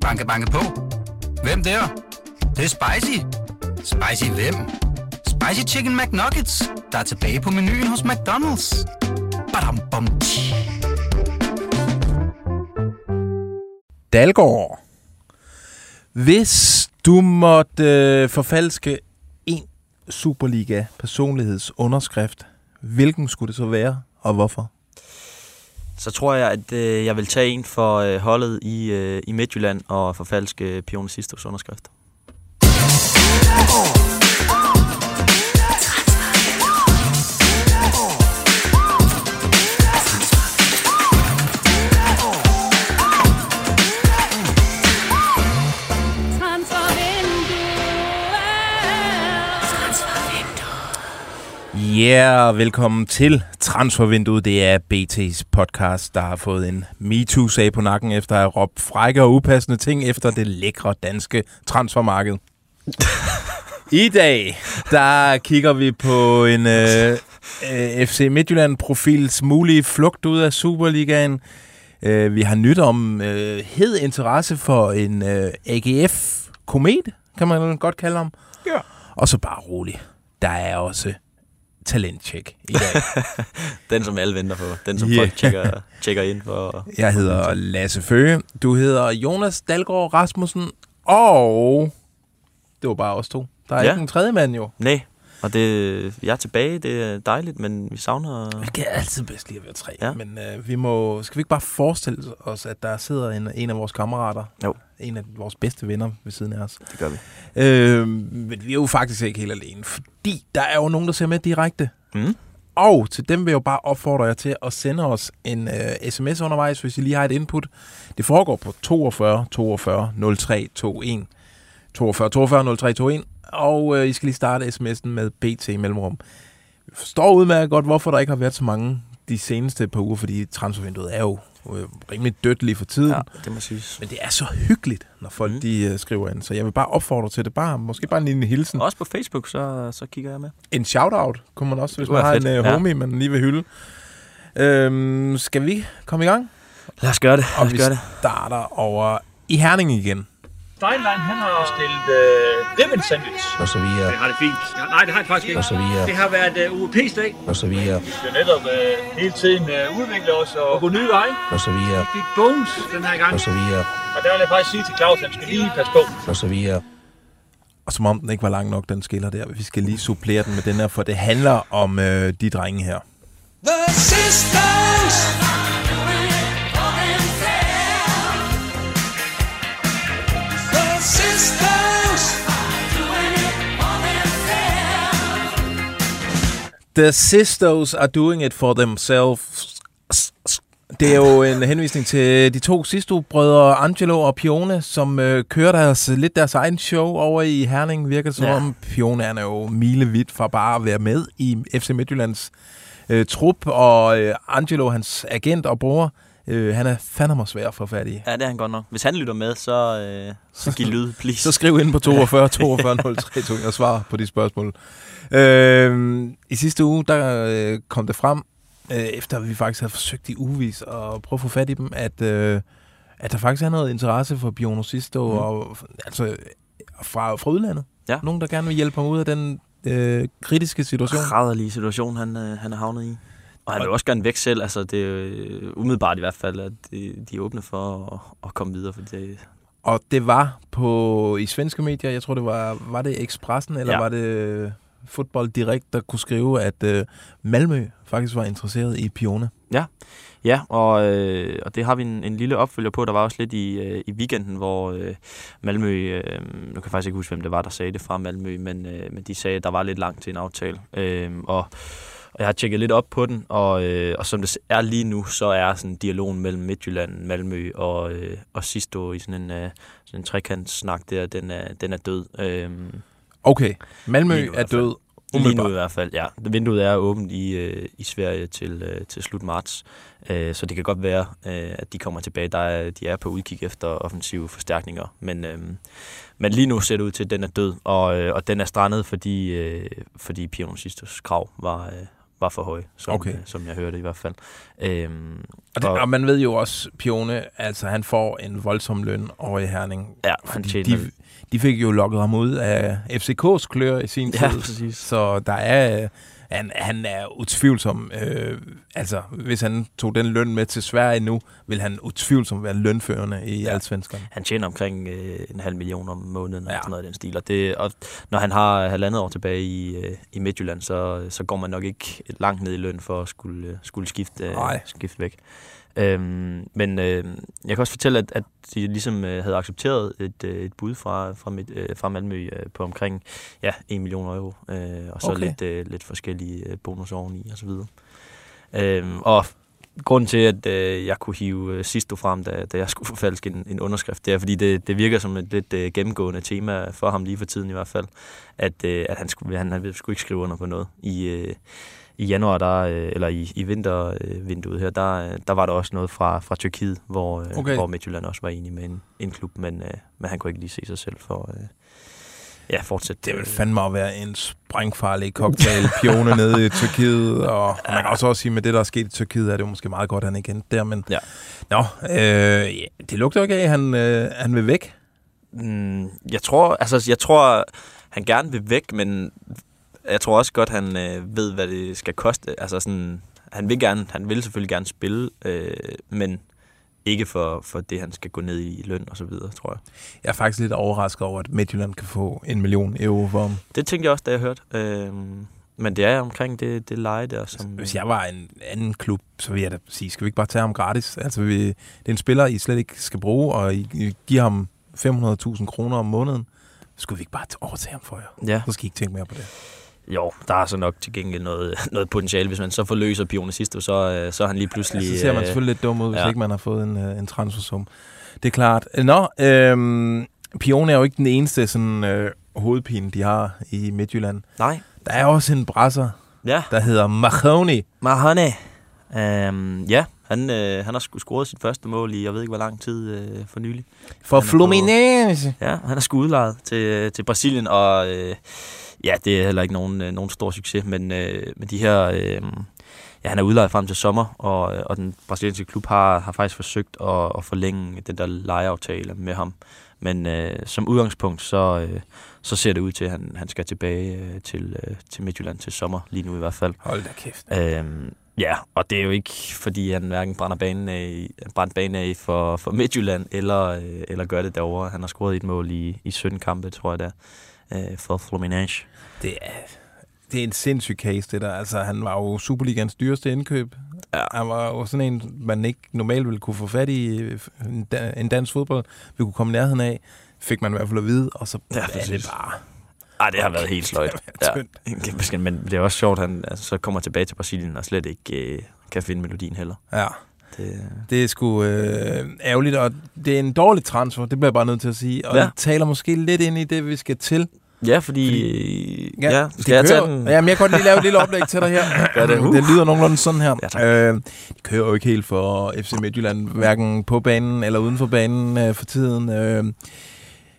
Banke, banke på. Hvem der? Det, det er spicy. Spicy hvem? Spicy Chicken McNuggets, der er tilbage på menuen hos McDonald's. Badum, bom, tji. Dalgaard. Hvis du måtte øh, forfalske en Superliga personlighedsunderskrift, hvilken skulle det så være, og hvorfor? Så tror jeg, at øh, jeg vil tage en for øh, holdet i, øh, i Midtjylland og forfalske øh, Pione Sistos underskrift. Oh. Yeah, velkommen til Transfervinduet. Det er BT's podcast, der har fået en MeToo-sag på nakken efter at have råbt frække og upassende ting efter det lækre danske transfermarked. I dag, der kigger vi på en øh, øh, FC Midtjylland-profils mulige flugt ud af Superligaen. Øh, vi har nyt om øh, hed interesse for en øh, AGF-komet, kan man godt kalde ham. Ja. Og så bare rolig. Der er også talentcheck i dag. Den, som alle venter på. Den, som Ja. folk tjekker, tjekker ind for. Jeg hedder Lasse Føge. Du hedder Jonas Dalgaard Rasmussen. Og det var bare os to. Der er Ja. ikke en tredje mand jo. Nej, og det, jeg er tilbage. Det er dejligt, men vi savner... Det kan altid bedst lige at være tre. Ja. Men øh, vi må, skal vi ikke bare forestille os, at der sidder en, en af vores kammerater, Jo. en af vores bedste venner ved siden af os. Det gør vi. Øh, men vi er jo faktisk ikke helt alene, fordi der er jo nogen, der ser med direkte. Mm. Og til dem vil jeg jo bare opfordre jer til at sende os en uh, sms undervejs, hvis I lige har et input. Det foregår på 42 42 03 21. 42 42 03 21. Og uh, I skal lige starte sms'en med BT i mellemrum. Vi forstår udmærket godt, hvorfor der ikke har været så mange de seneste par uger, fordi transfervinduet er jo øh, rimelig dødt lige for tiden. Ja, det må siges. Men det er så hyggeligt, når folk Mm. de uh, skriver ind. Så jeg vil bare opfordre til det. Bare, måske bare en lille hilsen. Også på Facebook, så, så kigger jeg med. En shout-out kunne man også, hvis man har være en fedt, uh, homie, man lige vil hylde. Øhm, skal vi komme i gang? Lad os gøre det. Og Lad os vi gøre det. starter over i Herning igen. Steinlein, han har stillet øh, ribbon sandwich. og så videre, Det har det fint. Ja, nej, det har det faktisk ikke. og så videre, Det har været øh, UEP's dag. og så videre, Vi skal netop øh, hele tiden øh, udvikle os og, og gå nye veje. og så videre, Vi fik Bones den her gang. og så videre, Og der vil jeg faktisk sige til Claus, at han skal lige passe på. og så videre. Og som om den ikke var lang nok, den skiller der. Vi skal lige supplere den med den her, for det handler om øh, de drenge her. The sisters. The sisters. Are doing it for themselves. Det er jo en henvisning til de to sidste brødre, Angelo og Pione, som øh, kører deres, lidt deres egen show over i Herning. Virker som Ja. om Pione er jo milevidt fra bare at være med i FC Midtjyllands øh, trup, og øh, Angelo, hans agent og bror, øh, han er fandme svær få fat i. Ja, det er han godt nok. Hvis han lytter med, så, øh, så giv lyd, please. Så skriv ind på 42 42 03 2 og svar på de spørgsmål. Øh, I sidste uge, der øh, kom det frem, øh, efter vi faktisk havde forsøgt i ugevis at prøve at få fat i dem, at, øh, at der faktisk er noget interesse for Biono Sisto, Mm. og, altså fra, fra udlandet. Ja. Nogen, der gerne vil hjælpe ham ud af den øh, kritiske situation. rædderlige situation, han, øh, han er havnet i. Og han vil også gerne væk selv. Altså, det er øh, umiddelbart i hvert fald, at de, de er åbne for at, at komme videre. For det, Og det var på i svenske medier, jeg tror det var, var det Expressen, eller Ja. ja. var det øh, Fodbold Direkt, der kunne skrive, at øh, Malmø faktisk var interesseret i Pione. Ja, og, øh, og det har vi en, en lille opfølger på. Der var også lidt i, øh, i weekenden, hvor øh, Malmø, øh, nu kan jeg faktisk ikke huske, hvem det var, der sagde det fra Malmø, men, øh, men de sagde, at der var lidt langt til en aftale. Øh, og, og jeg har tjekket lidt op på den, og, øh, og som det er lige nu, så er sådan dialogen mellem Midtjylland, Malmø og, øh, og Sisto i sådan en, øh, sådan en trekantsnak der, den er, den er død. Øh, Okay, Malmø nu er død. Lige nu i Umiddelbart. hvert fald, ja. Vinduet er åbent i, øh, i Sverige til, øh, til slut marts, øh, så det kan godt være, øh, at de kommer tilbage. Der er, de er på udkig efter offensive forstærkninger, men, øh, men lige nu ser det ud til, at den er død, og, øh, og den er strandet, fordi, øh, fordi Piano Sisters krav var, øh, var for høje, som, Okay. okay. som jeg hørte i hvert fald. Øhm, Og, det, og man ved jo også, Pione, altså han får en voldsom løn over i Herning. ja, han tjener... de, de fik jo lukket ham ud af FCK's klør i sin Ja, tid. præcis. Så der er... Han, han er utvivlsom. Øh, altså, hvis han tog den løn med til Sverige nu, vil han utvivlsomt være lønførende i ja. Allsvenskan. Han tjener omkring øh, en halv million om måneden, ja. Og sådan noget i den stil. Og, det, og når han har halvandet år tilbage i, øh, i Midtjylland, så, så går man nok ikke langt ned i løn for at skulle, øh, skulle skifte, øh, skifte væk. Øhm, men øh, jeg kan også fortælle, at, at de ligesom øh, havde accepteret et, øh, et bud fra, fra, mit, øh, fra Malmø øh, på omkring ja, 1 million euro, øh, og så Okay. lidt, øh, lidt forskellige øh, bonus oveni og så videre. Øhm, og grunden til, at øh, jeg kunne hive øh, Sisto frem, da, da jeg skulle forfalske en, en underskrift, det er, fordi det, det virker som et lidt øh, gennemgående tema for ham lige for tiden i hvert fald, at, øh, at han, skulle, han, han skulle ikke skrive under på noget. I, øh, i januar, der, øh, eller i, i vintervinduet her, der, der var der også noget fra, fra Tyrkiet, hvor, øh, Okay. hvor Midtjylland også var enig med en, en klub, men, øh, men han kunne ikke lige se sig selv for ja, fortsætte. Det vil fandme at være en sprængfarlig cocktail, pione nede i Tyrkiet, og man kan også, også sige, med det, der er sket i Tyrkiet, er det jo måske meget godt, at han ikke endte der, men Ja. Nå, øh, ja, det lugter ikke af, at han, øh, han vil væk. Mm, jeg tror, altså, jeg tror, han gerne vil væk, men jeg tror også godt, han øh, ved, hvad det skal koste. Altså sådan, han vil gerne, han vil selvfølgelig gerne spille, øh, men ikke for, for det, han skal gå ned i løn og så videre, tror jeg. Jeg er faktisk lidt overrasket over, at Midtjylland kan få en million euro for ham. Det tænkte jeg også, da jeg hørte. Øh, men det er omkring det, det leje der, som... Hvis jeg var en anden klub, så vil jeg da sige, skal vi ikke bare tage ham gratis? Altså, vi, det er en spiller, I slet ikke skal bruge, og I, I giver ham 500.000 kroner om måneden. Skulle vi ikke bare overtage ham for jer? Ja, Så skal I ikke tænke mere på det. Jo, der er så nok til gengæld noget, noget potentiale. Hvis man så forløser Pione sidste, så, øh, så er han lige pludselig... Ja, så ser man øh, selvfølgelig lidt dum ud, hvis ja. ikke man har fået en, øh, en transfersum. Det er klart. Nå, øhm, Pione er jo ikke den eneste sådan, øh, hovedpine, de har i Midtjylland. Nej, Der er også en brasser, ja. der hedder Mahoney. Mahane. Øhm, ja, han, øh, han har scoret sit første mål i, jeg ved ikke hvor lang tid øh, for nylig. For Han på- Fluminense. Ja, han er sgu udlejet til, til Brasilien, og øh, ja, det er heller ikke nogen, øh, nogen stor succes, men, øh, men de her... Øh, ja, han er udlejet frem til sommer, og, og den brasilianske klub har, har faktisk forsøgt at, at forlænge den der lejeaftale med ham. Men øh, som udgangspunkt, så, øh, så ser det ud til, at han, han skal tilbage øh, til, øh, til Midtjylland til sommer, lige nu i hvert fald. Hold da kæft. Øhm, ja, og det er jo ikke, fordi han hverken brænder banen af, brænder banen af for, for Midtjylland, eller, øh, eller gør det derovre. Han har scoret et mål i, i 17 kampe, tror jeg er, øh, for Fluminense. Det er, det er en sindssyg case, det der. Altså, han var jo Superligans dyreste indkøb. Ja. Han var jo sådan en, man ikke normalt ville kunne få fat i øh, en, da- dansk fodbold. Vi kunne komme nærheden af. Fik man i hvert fald at vide, og så Ja, er det bare... Ej, det har været helt sløjt. Ja. Men det er også sjovt, at han altså, så kommer tilbage til Brasilien og slet ikke øh, kan finde melodien heller. Ja, Det, det er sgu øh, ærgerligt, og det er en dårlig transfer, det bliver jeg bare nødt til at sige. Og ja. Det taler måske lidt ind i det, vi skal til. ja, fordi... fordi ja, ja, skal jeg tage kører- den? Jamen, jeg kan godt lige lave et lille oplæg til dig her. Gør det. Uh. det lyder nogenlunde sådan her. Ja, tak. øh, de kører jo ikke helt for FC Midtjylland, hverken på banen eller uden for banen øh, for tiden. Øh,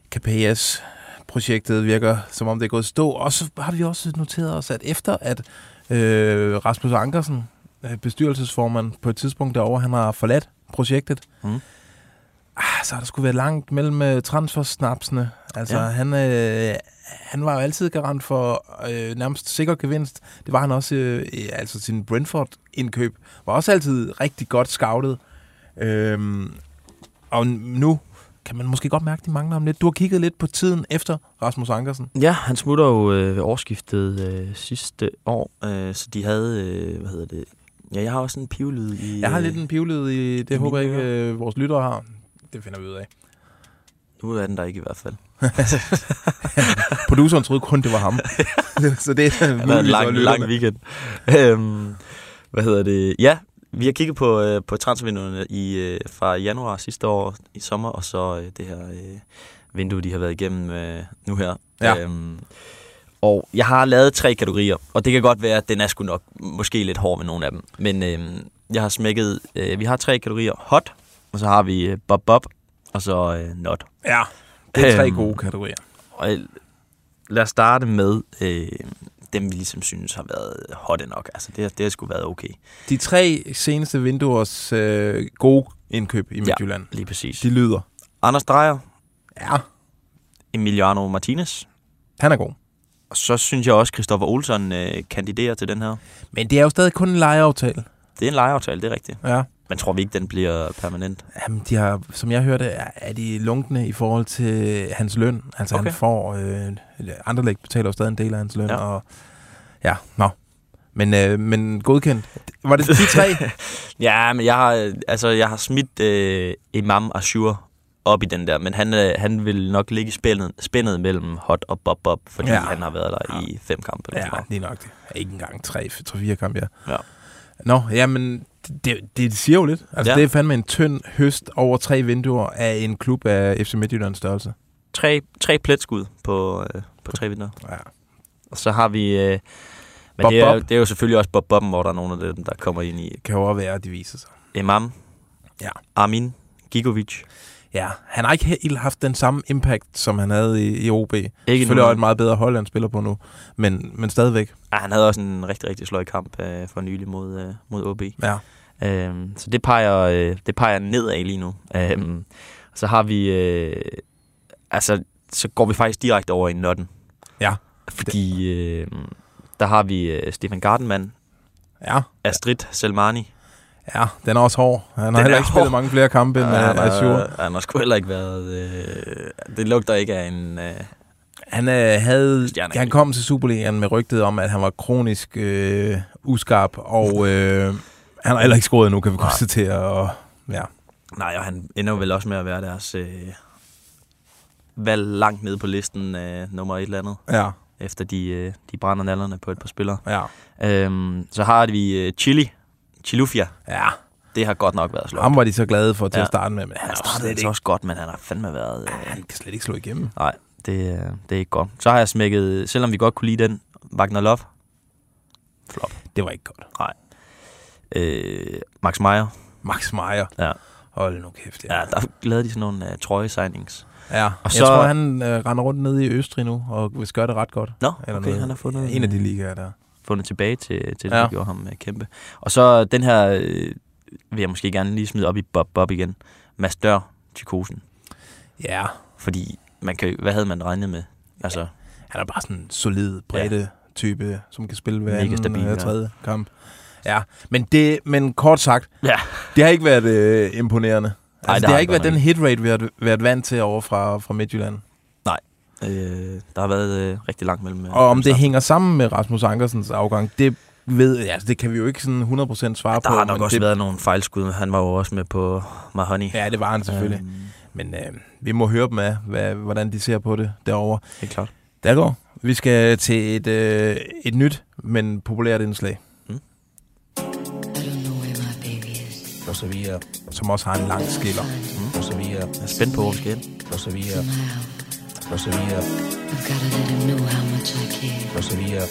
KPS projektet virker, som om det er gået i stå. Og så har vi også noteret os, at efter at øh, Rasmus Ankersen, øh, bestyrelsesformand på et tidspunkt derovre, han har forladt projektet, Mm. ah, så har der skulle være langt mellem øh, transfersnapsene. Altså, ja. Han, øh, han var jo altid garant for øh, nærmest sikker gevinst. Det var han også, øh, altså sin Brentford-indkøb, var også altid rigtig godt scoutet. Øhm, og nu kan man måske godt mærke, de mangler ham lidt. Du har kigget lidt på tiden efter Rasmus Ankersen. Ja, han smutter jo øh, ved årsskiftet øh, sidste år, øh, så de havde, øh, hvad hedder det, ja, jeg har også en pivlyd i... Jeg har øh, lidt en pivled i, det i håber jeg ikke, øh, vores lyttere har. Det finder vi ud af. Nu er den der ikke i hvert fald. Produceren troede kun, det var ham. så det er Det været en lang, lang weekend. øhm, hvad hedder det? Ja, vi har kigget på, øh, på transfervinduerne i, øh, fra januar sidste år i sommer, og så øh, det her øh, vindue, de har været igennem øh, nu her. Ja. Øhm, og jeg har lavet tre kategorier, og det kan godt være, at den er sgu nok måske lidt hård med nogle af dem. Men øh, jeg har smækket, øh, vi har tre kategorier. Hot, og så har vi øh, Bob Bob, og så øh, Not. Ja, det er tre Øhm, gode kategorier. Og øh, lad os starte med øh, dem, vi ligesom synes har været hotte nok. Altså, det, det har sgu været okay. De tre seneste vinduers øh, gode indkøb i Ja. Midtjylland, Lige præcis. de lyder. Anders Dreyer, Ja, Emiliano Martinez, han er god. og så synes jeg også, Christoffer Olsson øh, kandiderer til den her. Men det er jo stadig kun en lejeaftale. Det er en lejeaftale, det er rigtigt. Ja. Men tror vi ikke, den bliver permanent? Jamen, de har, som jeg hørte, er de lunkne i forhold til hans løn. Altså, okay. Han får... Øh, Anderlæg betaler jo stadig en del af hans løn. Ja. Og, ja, nå. Men, øh, men godkendt. Var det de tre? Ja, men jeg har, altså, jeg har smidt øh, Imam Ashur op i den der, men han, øh, han vil nok ligge i spændet, spændet mellem hot og bob bob, fordi Ja. ja. han har været der i fem kampe. Eller ja, lige nok det. Ikke engang tre, tre fire kampe, ja. Ja. Nå, jamen, det, det siger jo lidt. Altså, ja. Det er fandme en tynd høst over tre vinduer af en klub af FC Midtjyllands størrelse. Tre, tre pletskud på, øh, på tre vinduer. Ja. Og så har vi... Øh, men Bob det, er, Bob. det er jo selvfølgelig også Bob Bobben, hvor der er nogle af dem, der kommer ind i Det kan jo også være, at de viser sig. Imam, Ja. Armin, Gigovic. Ja, han har ikke helt haft den samme impact, som han havde i, i OB. Ikke Selvfølgelig også et meget bedre hold, han spiller på nu. Men, men stadigvæk. Ja, han havde også en rigtig, rigtig sløj kamp øh, for nylig mod, øh, mod OB. Ja. Øhm, så det peger, øh, det peger nedad lige nu. Øhm, så har vi... Øh, altså, så går vi faktisk direkte over i notten. Ja. Fordi øh, der har vi øh, Stefan Gardenman, Ja, Astrid Selmani. ja, den er også hård. Han har Den heller er ikke spillet hård. mange flere kampe end han, uh, Azure. har, han har sgu heller ikke været... Øh, det lugter ikke af en... Øh, Han, øh, havde, Stjerne. han kom til Superligaen med rygtet om, at han var kronisk øh, uskarp, og øh, han har heller ikke scoret endnu, kan vi Nej. konstatere. Og, ja. nej, og han ender vel også med at være deres... Øh, valg langt nede på listen øh, nummer et eller andet, Ja, efter de, øh, de brænder nallerne på et par spillere. ja, Øhm, så har vi øh, Chili. Chilufia. ja. Det har godt nok været slået. Ham var de så glade for til Ja. at starte med, men han han er startede altså ikke, også godt, men han har fandme været... Øh, han kan slet ikke slå igennem. nej, det, øh, det er ikke godt. Så har jeg smækket, selvom vi godt kunne lide den, Wagner Love. Flop. Det var ikke godt. Øh, Max Meyer. Max Meyer. Ja. Hold nu kæft, ja. Ja, der lavede de sådan nogle uh, trøje-signings. ja. Og Jeg så- tror, han øh, render rundt nede i Østrig nu, og vil gøre det ret godt. Nå, Eller okay, noget. han har fundet, Ja, en af de ligaer der. fundet tilbage til, til det, Ja. der gjorde ham uh, kæmpe. Og så den her, øh, vil jeg måske gerne lige smide op i Bob Bob igen. Mads Dør, Tykosen. Ja, Fordi, man kan, hvad havde man regnet med? Altså, han er bare sådan en solid, bredde type, som kan spille hver Mega anden stabil, eller ja. tredje kamp. Ja, men, det, men kort sagt, ja. det har ikke været øh, imponerende. Nej, Altså, det det, har det ikke været den hitrate, vi har været vant til over fra, fra Midtjylland. Øh, der har været øh, rigtig langt mellem. øh, Og om det sammen. hænger sammen med Rasmus Ankersens afgang, det ved jeg, altså, det kan vi jo ikke sådan 100% svare Der på. har nok også det, været nogle fejlskud. Han var jo også med på Mahoney. Ja, det var han selvfølgelig. Øhm, Men øh, vi må høre dem af, hvad, hvordan de ser på det derovre. helt klart. Der går. Vi skal til et, øh, et nyt, men populært indslag. Og så videre. Som også har en lang skiller. Og så videre. Jeg er spændt på, hvor vi skal hen. Og så videre. Og så videre. I've got to let him know how much I care. Og så videre.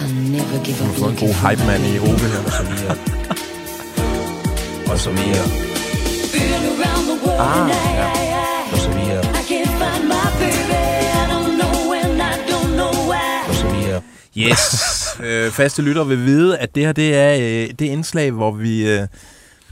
I'll never give Du har up fået en god hype man i Ove her. Og så videre. Og så videre. Ah, ja. Og så videre. I can't find my baby. I don't know when, I don't know why. Og så videre. Yes. øh, faste lytter vil vide, at det her det er øh, det indslag, hvor vi, øh,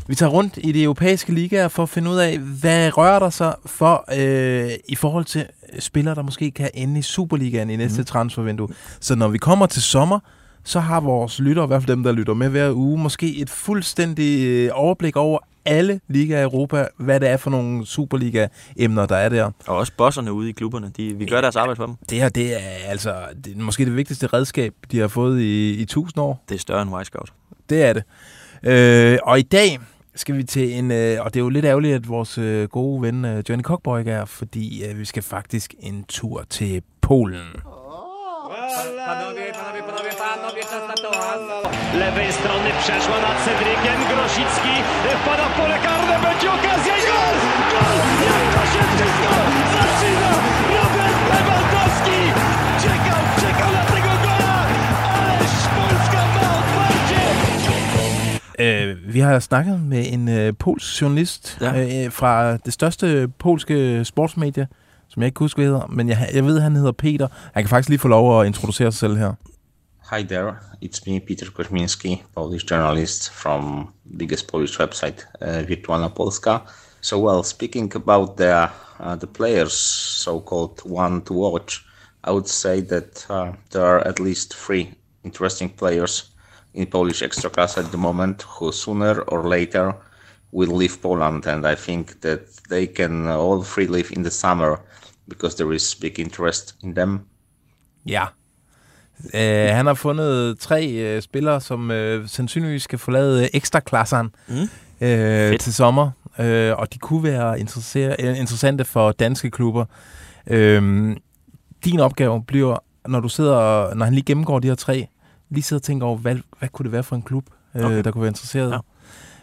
vi tager rundt i de europæiske ligaer for at finde ud af, hvad rører der sig for øh, i forhold til spillere, der måske kan ende i Superligaen i næste mm. transfervindue. Så når vi kommer til sommer, så har vores lytter, i hvert fald dem, der lytter med hver uge, måske et fuldstændig øh, overblik over alle ligaer i Europa, hvad det er for nogle Superliga-emner, der er der. Og også bosserne ude i klubberne. De, vi gør deres arbejde for dem. Det her, det er altså det er måske det vigtigste redskab, de har fået i, i tusind år. Det er større end Wisecout. Det er det. Øh, og i dag skal vi til en, øh, og det er jo lidt ærgerligt, at vores øh, gode ven øh, Johnny Cockboy er, fordi øh, vi skal faktisk en tur til Polen. Lewej strony przeszła nad Cedrykiem. Grosicki wpada w pole karne. Będzie okazja. i Gol! Gol! Jak to się wszystko zaczyna! Robert Lewandowski! Øh, vi har snakket med en øh, polsk journalist Ja. ja. øh, fra det største polske sportsmedie, som jeg ikke kan huske, hvad hedder, men jeg, jeg ved, han hedder Peter. Han kan faktisk lige få lov at introducere sig selv her. Hi there, it's me, Peter Koźmiński, Polish journalist from biggest Polish website, uh, Wirtualna Polska. So, well, speaking about the uh, the players, so-called one to watch, I would say that uh, there are at least three interesting players in Polish Ekstraklasa at the moment who sooner or later will leave Poland, and I think that they can all three leave in the summer because there is big interest in them. Ja. Uh, han har fundet tre uh, spillere, som uh, sandsynligvis skal forlade uh, ekstra klasseren Mm. uh, til sommer. Uh, og de kunne være øh, interessante for danske klubber. Uh, din opgave bliver, når du sidder, når han lige gennemgår de her tre, lige sidder og tænker over, hvad, hvad kunne det være for en klub, uh, Okay. der kunne være interesseret.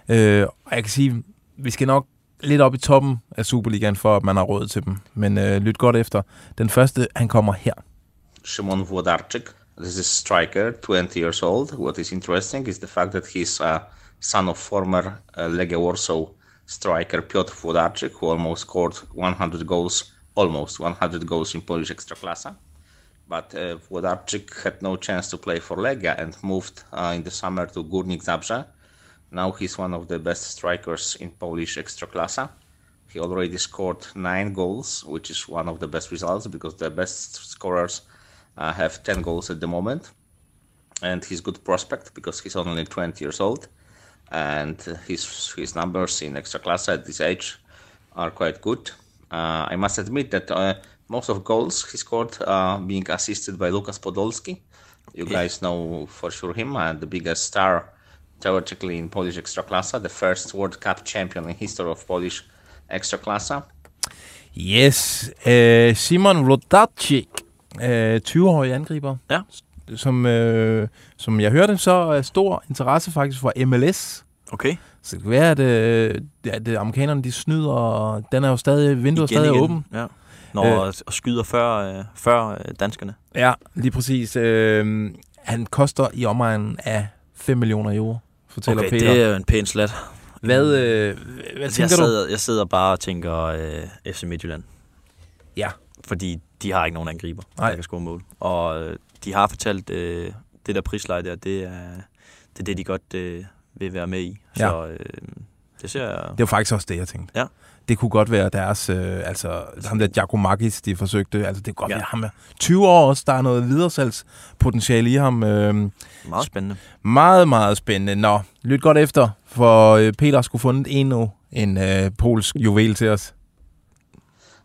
Ja. Uh, og jeg kan sige, vi skal nok lidt op i toppen af Superligaen, for at man har råd til dem. Men uh, lyt godt efter. Den første, han kommer her. Szymon Włodarczyk. This is striker, 20 years old. What is interesting is the fact that he's a son of former uh, Legia Warsaw striker Piotr Włodarczyk, who almost scored 100 goals, almost 100 goals in Polish Ekstraklasa. But uh, had no chance to play for Legia and moved uh, in the summer to Górnik Zabrze. Now he's one of the best strikers in Polish Ekstraklasa. He already scored nine goals, which is one of the best results because the best scorers uh, have 10 goals at the moment. And he's good prospect because he's only 20 years old. And his, his numbers in Ekstraklasa at this age are quite good. Uh, I must admit that uh, most of goals he scored uh, being assisted by Lukas Podolski. You guys know for sure him, uh, the biggest star theoretically in Polish Ekstraklasa, the first World Cup champion in history of Polish Ekstraklasa. Yes. Øh, Simon Rodacic, øh, 20-årig angriber. Ja. Som, øh, som jeg hørte, så er stor interesse faktisk for MLS. Okay. Så det kan være, at, øh, at amerikanerne de snyder, og den er jo stadig, vinduet er stadig igen. åben. Ja. Når øh. og skyder før, øh, før øh, danskerne. Ja, lige præcis. Øh, han koster i omegnen af 5 millioner euro, fortæller Okay, Peter. det er jo en pæn slat. Hvad, øh, hvad Altså, jeg, tænker du? sidder, jeg sidder bare og tænker øh, FC Midtjylland. Ja. Fordi de har ikke nogen angriber, Nej. der kan score mål. Og øh, de har fortalt, øh, det der prisleje der, det er, det er det, de godt øh, vil være med i. Ja. Så øh, det ser jeg... Det var faktisk også det, jeg tænkte. Ja. Det kunne godt være deres, øh, altså ham der Giacomakis, de forsøgte, altså det kunne godt Ja. være ham er 20 år også, der er noget videresalgspotentiale i ham. Øh, Meget spændende. meget, meget spændende. Nå, lyt godt efter, for øh, Peter skulle fundet endnu en øh, polsk juvel til os.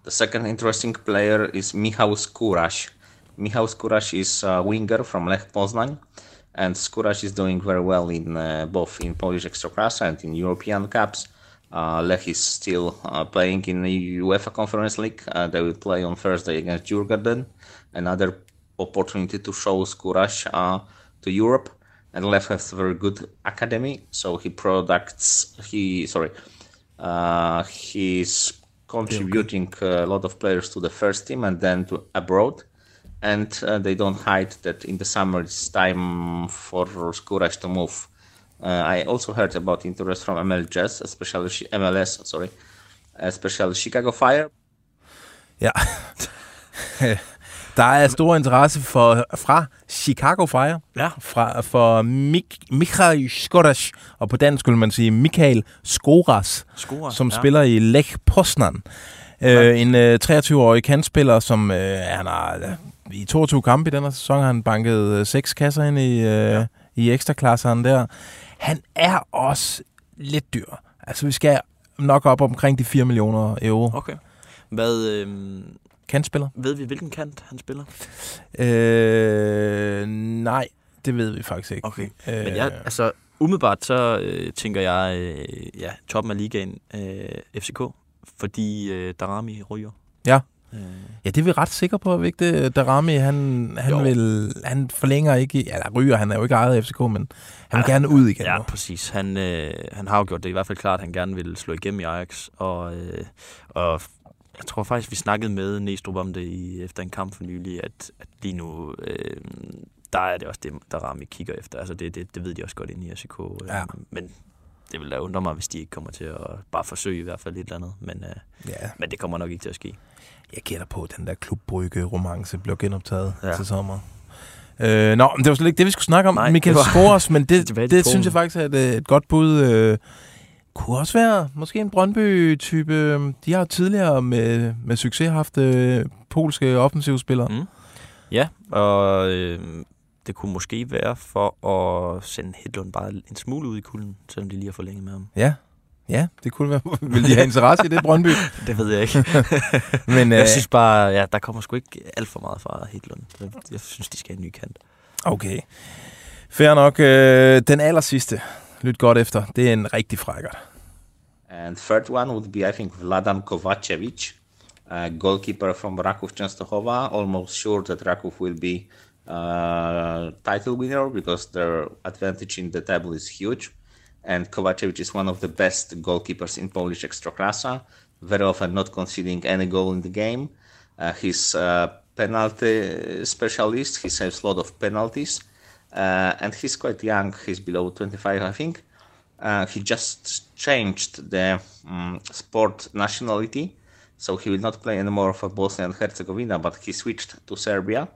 The second interesting player is Michał Skóraś. Michał Skóraś is a winger from Lech Poznań, and Skóraś is doing very well in uh, both in Polish Ekstraklasa and in European Cups. Uh, Lech is still uh, playing in the UEFA Conference League. Uh, they will play on Thursday against Djurgården. Another opportunity to show Skóraś uh, to Europe. And Lech has a very good academy, so he products he sorry uh, he's contributing uh, a lot of players to the first team and then to abroad. And uh, they don't hide that in the summer it's time for Skóraś to move. Uh, I also heard about interest from MLS, especially MLS, sorry, especially Chicago Fire. Ja. Der er stor interesse for, fra Chicago Fire, Ja. fra, for Mik, Mikhail Skoras, og på dansk skulle man sige Mikhail Skoras, Skoras, som ja. spiller i Lech Poznan. Øh, en øh, 23-årig kantspiller, som øh, han har øh, i 22 kampe i den her sæson har han banket øh, seks kasser ind i, øh, ja. i ekstraklasseren der. Han er også lidt dyr. Altså, vi skal nok op omkring de 4 millioner euro. Okay. Hvad, øh, Kantspiller? ved vi, hvilken kant han spiller? Øh, nej, det ved vi faktisk ikke. Okay. Øh, Men jeg, altså, umiddelbart så øh, tænker jeg, øh, ja, toppen af ligaen, øh, FCK, fordi øh, Darami ryger. Ja. Øh, Ja, det er vi ret sikre på, vi ikke det? Darami, han, han, Jo. vil, han forlænger ikke, eller ryger, han er jo ikke ejet af FCK, men han vil Ja, gerne ud igen. ja, nu. præcis. Han, øh, han har jo gjort det i hvert fald klart, at han gerne vil slå igennem i Ajax. Og, øh, og jeg tror faktisk, vi snakkede med Næstrup om det i, efter en kamp for nylig, at, at lige nu, øh, der er det også det, der Rami kigger efter. Altså det, det, det ved de også godt inde i FCK. Øh, Ja. Men det vil da undre mig, hvis de ikke kommer til at bare forsøge i hvert fald et eller andet. Men, øh, Ja, men det kommer nok ikke til at ske. jeg gætter på, at den der klubbrygge romance bliver genoptaget ja. Til sommer. Øh, nå, men det var slet ikke det, vi skulle snakke om. Nej, Michael var- Skores, men det, det, det synes jeg faktisk er et, øh, et godt bud. Øh, kunne også være måske en Brøndby-type. De har jo tidligere med, med succes haft øh, polske offensivspillere. Mm. Ja, og øh, det kunne måske være for at sende Hedlund bare en smule ud i kulden, selvom de lige har forlænget med ham. Ja. Ja, det kunne være. Vil de have interesse i det, Brøndby? Det ved jeg ikke. Men, øh, jeg synes bare, ja, der kommer sgu ikke alt for meget fra Hedlund. Jeg, jeg synes, de skal have en ny kant. Okay. Fair nok. Øh, den aller sidste. Lyt godt efter. Det er en rigtig frækkert. And third one would be, I think, Vladan Kovacevic, a goalkeeper from Rakov Częstochowa. Almost sure that Rakov will be uh, title winner because their advantage in the table is huge. And Kovacevic is one of the best goalkeepers in Polish Ekstraklasa, very often not conceding any goal in the game. Uh, he's a penalty specialist. He saves a lot of penalties. Uh, and he's quite young. He's below 25, I think. Uh, he just changed the um, sport nationality, so he will not play anymore for Bosnia and Herzegovina, but he switched to Serbia,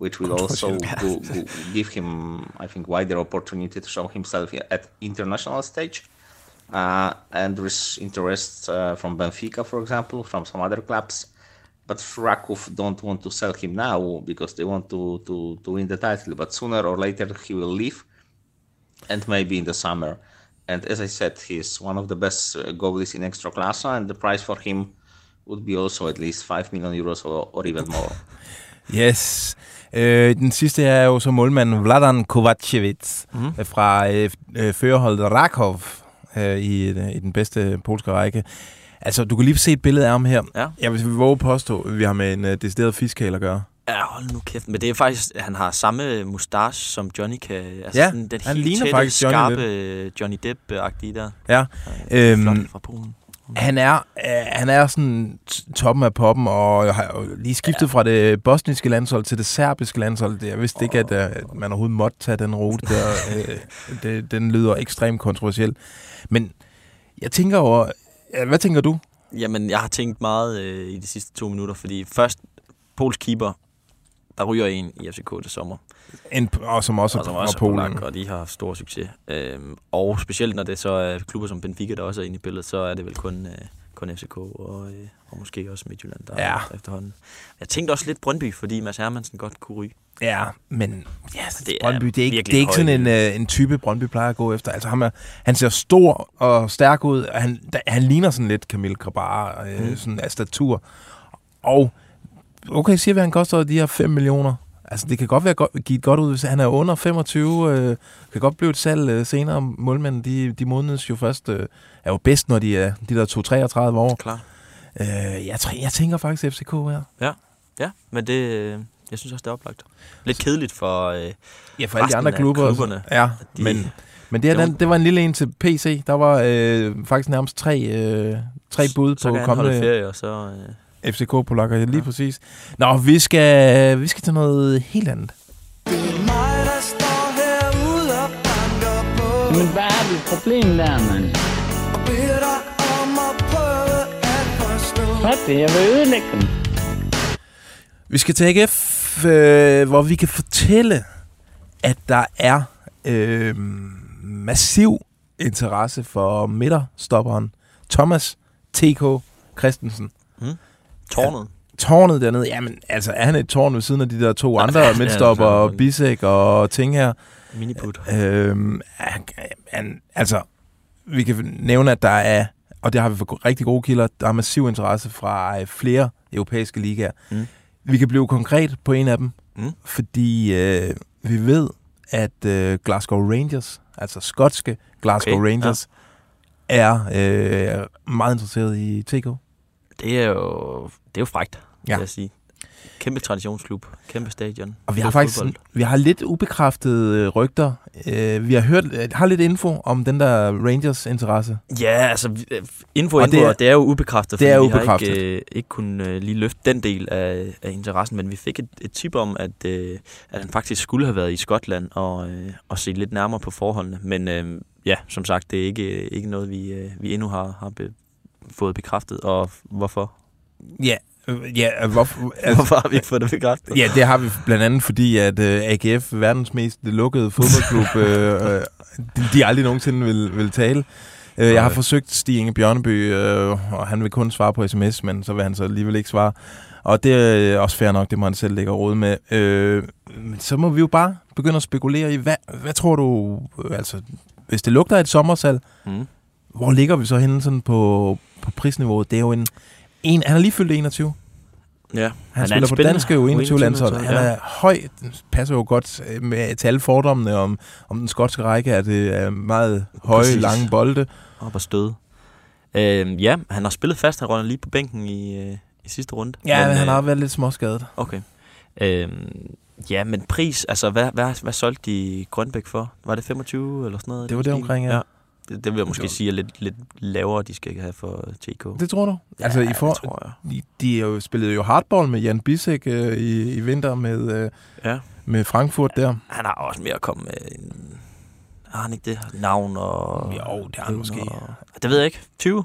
which will also go, go, give him, I think, wider opportunity to show himself at international stage. Uh, and there is interest uh, from Benfica, for example, from some other clubs. But Rakov don't want to sell him now because they want to, to, to win the title. But sooner or later he will leave, and maybe in the summer. And as I said, he's one of the best uh, goalies in Ekstraklasa, and the price for him would be also at least 5 million euros or, or even more. Yes. Øh, den sidste er jo så målmanden Vladan Kovacevic mm. fra øh, øh, førerholdet Rakov øh, i, øh, i den bedste polske række. Altså, du kan lige se et billede af ham her. Ja. Jeg vil våge påstå, at vi har med en øh, decideret fiskal at gøre. Ja, hold nu kæft. Men det er faktisk, han har samme mustache, som Johnny kan. Altså Ja, sådan den han helt ligner tætte, faktisk Johnny skarpe Johnny Depp-agtige der. Ja. Øh, Øhm, fra Polen. Han er, øh, han er sådan toppen af poppen, og har jo lige skiftet ja. fra det bosniske landshold til det serbiske landshold. Jeg vidste ikke, at, øh, at man overhovedet måtte tage den rute der. Øh, det, den lyder ekstremt kontroversiel. Men jeg tænker over... Hvad tænker du? Jamen, jeg har tænkt meget øh, i de sidste to minutter, fordi først, Pols keeper, der ryger en i FCK til sommer. En, og som også og som også er Polen. polak, og de har stor succes. Øhm, og specielt når det så er klubber som Benfica, der også er inde i billedet, så er det vel kun, øh, kun FCK og, øh, og måske også Midtjylland, der Ja. er efterhånden. Jeg tænkte også lidt Brøndby, fordi Mads Hermansen godt kunne ryge. Ja, men ja, Det det er Brøndby, det er ikke, det er ikke sådan en, øh, en type, Brøndby plejer at gå efter. Altså, ham er, han ser stor og stærk ud, og han, da, han ligner sådan lidt Camille Grabar, øh, mm. sådan af statur. Og, okay, siger vi, at han koster de her 5 millioner. Altså, det kan godt være godt, give et godt ud, hvis han er under 25. Øh, kan godt blive et salg øh, senere. Målmænd, de, de modnes jo først, øh, er jo bedst, når de er de der 2-33 år. Klar. Øh, jeg, jeg tænker faktisk FCK her. Ja, men det, øh, jeg synes også, det er oplagt. Lidt kedeligt for... Øh, Ja, for alle de andre klubber. klubberne. Ja, de- men, men det, er var- den, det var en lille en til PC. Der var øh, faktisk nærmest tre, øh, tre bud så på kan han holde kommende ferie, og så... Øh, FCK-polakker. Lige Ja. ja. præcis. Nå, vi skal, vi skal til noget helt andet. Det er mig, der står herude og banker på Men hvad er dit problem der, mand? Og beder dig om at prøve at forstå Hvad det? Jeg vil ødelægge dem. Vi skal til AGF, øh, hvor vi kan fortælle, at der er øh, massiv interesse for midterstopperen Thomas T.K. Christensen. Tårnet. Tårnet dernede, jamen altså er han et tårn ved siden af de der to Ja, andre ja, midtstopper, ja, og Bisek og ting her. Miniput. Øhm, han, altså, vi kan nævne, at der er, og det har vi for rigtig gode kilder, der er massiv interesse fra øh, flere europæiske ligaer. Mm. Vi kan blive konkret på en af dem, Mm. fordi øh, vi ved, at øh, Glasgow Rangers, altså skotske Glasgow Okay, Rangers, er øh, meget interesseret i TK. Det er jo, det er jo frægt, ja. Vil jeg sige. Kæmpe traditionsklub, kæmpe stadion. Og vi har faktisk fodbold. vi har lidt ubekræftede øh, rygter. Øh, vi har hørt øh, har lidt info om den der Rangers interesse. Ja, altså øh, info Og info, det er- er, det er jo ubekræftet, det er fordi vi har ubekræftet. ikke, øh, ikke kunnet øh, lige løfte den del af, af interessen, men vi fik et, et tip om, at, øh, at han faktisk skulle have været i Skotland og, øh, og set lidt nærmere på forholdene. Men øh, ja, som sagt, det er ikke, ikke noget, vi, øh, vi endnu har, har fået bekræftet. Og hvorfor? Ja, Øh, Ja, øh, hvorfor, altså, Hvorfor har vi ikke fået det bekræftet? ja, det har vi blandt andet, fordi at øh, AGF, verdens mest lukkede fodboldklub, øh, øh, de, de aldrig nogensinde vil, vil tale. Øh, jeg har forsøgt Stig Inge Bjørneby, øh, og han vil kun svare på sms, men så vil han så alligevel ikke svare. Og det er også fair nok, det må han selv lægge råd med. Øh, så må vi jo bare begynde at spekulere i, hvad, hvad tror du, øh, altså, hvis det lugter af et sommersalg, Mm. Hvor ligger vi så henne sådan på, på prisniveauet? Det er jo en, en han er lige fyldt 21. Ja. Han, er en spiller på danske U21-landshold. U21-landshold, Han ja. er høj, det passer jo godt øh, med, til alle fordommene om, om den skotske række, at det er meget høje, Præcis. lange bolde. Op og støde. Øh, ja, han har spillet fast. Han runder lige på bænken i, øh, i sidste runde. Ja, men, han øh, har været lidt småskadet. Okay. Øh, ja, men pris, altså hvad, hvad, hvad solgte de Grønbæk for? Var det 25 eller sådan noget? Det var det omkring, ja. ja. Det, det vil jeg måske sige er lidt, lidt lavere, de skal have for TK. Det tror du? Altså, ja, I får, tror jeg. de, de jo spillede jo hardball med Jan Bisek øh, i, i vinter med, øh, Ja. med Frankfurt der. Han har også mere at komme med en... Har han ikke det? Navn og... Jo, det har han måske. Og, det ved jeg ikke. 20?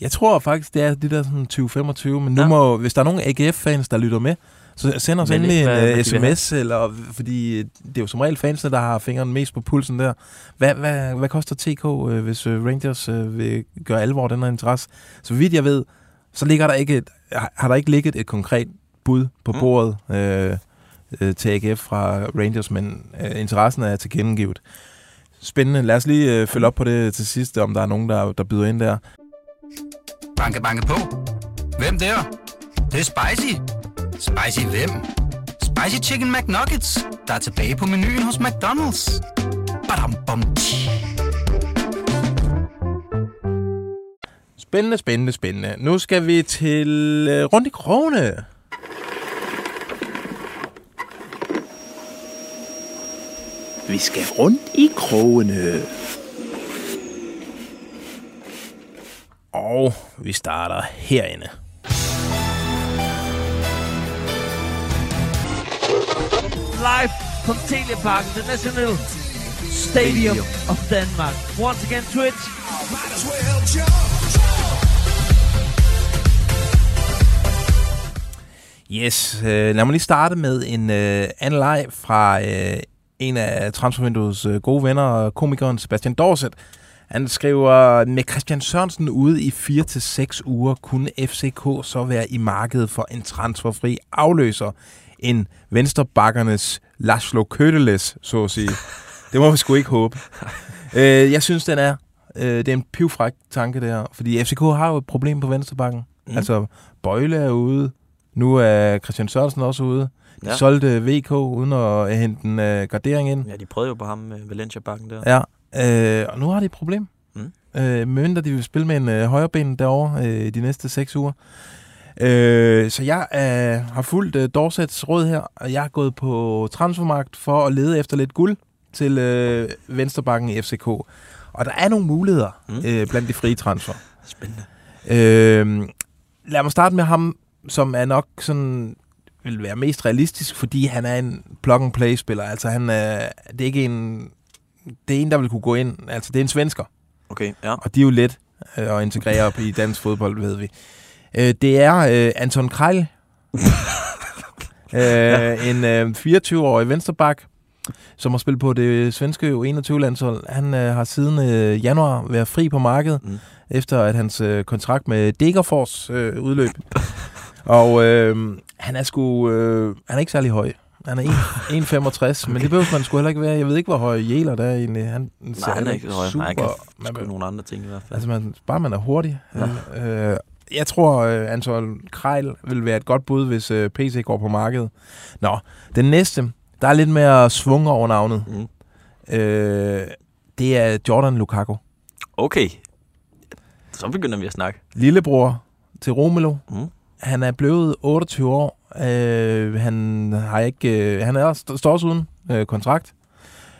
Jeg tror faktisk, det er det der sådan 20-25, men nu Ja. må, hvis der er nogen AGF-fans, der lytter med, så send os Men endelig ikke, en hvad- uh, vil sms, eller, fordi det er jo som regel fansene, der har fingeren mest på pulsen der. Hvad, hvad, hvad koster TK, øh, hvis øh, Rangers øh, vil gøre alvor den her interesse? Så vidt jeg ved, så ligger der ikke et, har der ikke ligget et konkret bud på Mm. bordet øh, øh, til AGF fra Rangers, men øh, interessen er tilkendegivet. Spændende. Lad os lige øh, følge op på det til sidst, om der er nogen, der, der byder ind der. Banke, banke på. Hvem der? Det, det er spicy. Spicy hvem? Spicy Chicken McNuggets, der er tilbage på menuen hos McDonald's. Badum, bom, tji. Spændende, spændende, spændende. Nu skal vi til øh, rundt i krogene. Vi skal rundt i krogene. Og vi starter herinde. Live from Telepark, the National Stadium of Denmark. Once again, Twitch. Yes, øh, lad mig lige starte med en øh, anden leg fra øh, en af transfervinduets øh, gode venner, komikeren Sebastian Dorset. Han skriver, med Christian Sørensen ude i 4-6 uger, kunne FCK så være i markedet for en transferfri afløser. En venstrebakkernes Laszlo Køteles, så at sige. Det må vi sgu ikke håbe. Øh, jeg synes, den er. Øh, det er en pivfræk tanke der, fordi FCK har jo et problem på venstrebakken. Mm. Altså, Bøjle er ude. Nu er Christian Sørensen også ude. De Ja. solgte VK uden at hente en øh, gardering ind. Ja, de prøvede jo på ham med Valencia-bakken der. Ja, øh, og nu har de et problem. Mm. Øh, mindre de vil spille med en øh, højreben derovre øh, de næste seks uger. Øh, så jeg øh, har fulgt øh, Dorsets råd her, og jeg har gået på transfermarkt for at lede efter lidt guld til øh, venstrebakken i FCK. Og der er nogle muligheder Mm. mm. øh, blandt de frie transfer. Spændende. Øh, lad mig starte med ham, som er nok sådan vil være mest realistisk, fordi han er en plug-and-play-spiller. Altså, han er, det er ikke en... Det er en, der vil kunne gå ind. Altså, det er en svensker. Okay, ja. Og de er jo let øh, at integrere op i dansk fodbold, ved vi. Øh, det er øh, Anton Krejl. øh, en øh, 24-årig vensterbak, som har spillet på det svenske U21-landshold. Han øh, har siden øh, januar været fri på markedet, Mm. efter at hans øh, kontrakt med Degerfors øh, udløb. Og øh, han er sgu... Øh, han er ikke særlig høj. Han er 1,65, men det behøver man sgu heller ikke være. Jeg ved ikke, hvor høj Jæler der er egentlig. Han, Nej, han er ikke høj. Nej, han kan man, nogle andre ting i hvert fald. Altså, man, bare man er hurtig. Ja. Øh, jeg tror, øh, Anton Krejl vil være et godt bud, hvis øh, PC går på markedet. Nå, den næste, der er lidt mere svung over navnet. Mm. Øh, det er Jordan Lukaku. Okay. Så begynder vi at snakke. Lillebror til Romelu. Mm. Han er blevet 28 år. Øh, han har ikke, øh, han er også, står også uden øh, kontrakt.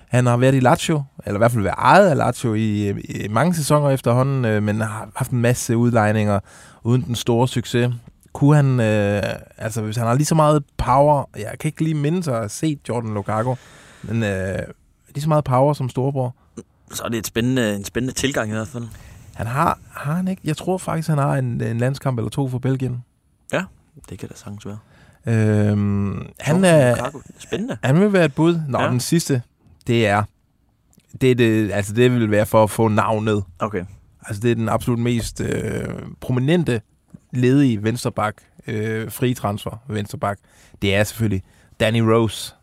Han har været i Lazio, eller i hvert fald været ejet af Lazio i, i mange sæsoner efterhånden, øh, men har haft en masse udlejninger uden den store succes. Kunne han, øh, altså hvis han har lige så meget power, jeg kan ikke lige minde sig at set Jordan Lukaku, men øh, lige så meget power som storebror. Så er det et spændende, en spændende tilgang i hvert fald. Han har, har han ikke, jeg tror faktisk, han har en, en landskamp eller to for Belgien. Ja. Det kan da sagtens være. Øhm, han, er. Spændende. han vil være et bud. Nå, ja. den sidste, det er... Det, er det, altså det vil være for at få navnet. Okay. Altså det er den absolut mest øh, prominente ledige vensterbak, øh, fri transfer vensterbak. Det er selvfølgelig Danny Rose.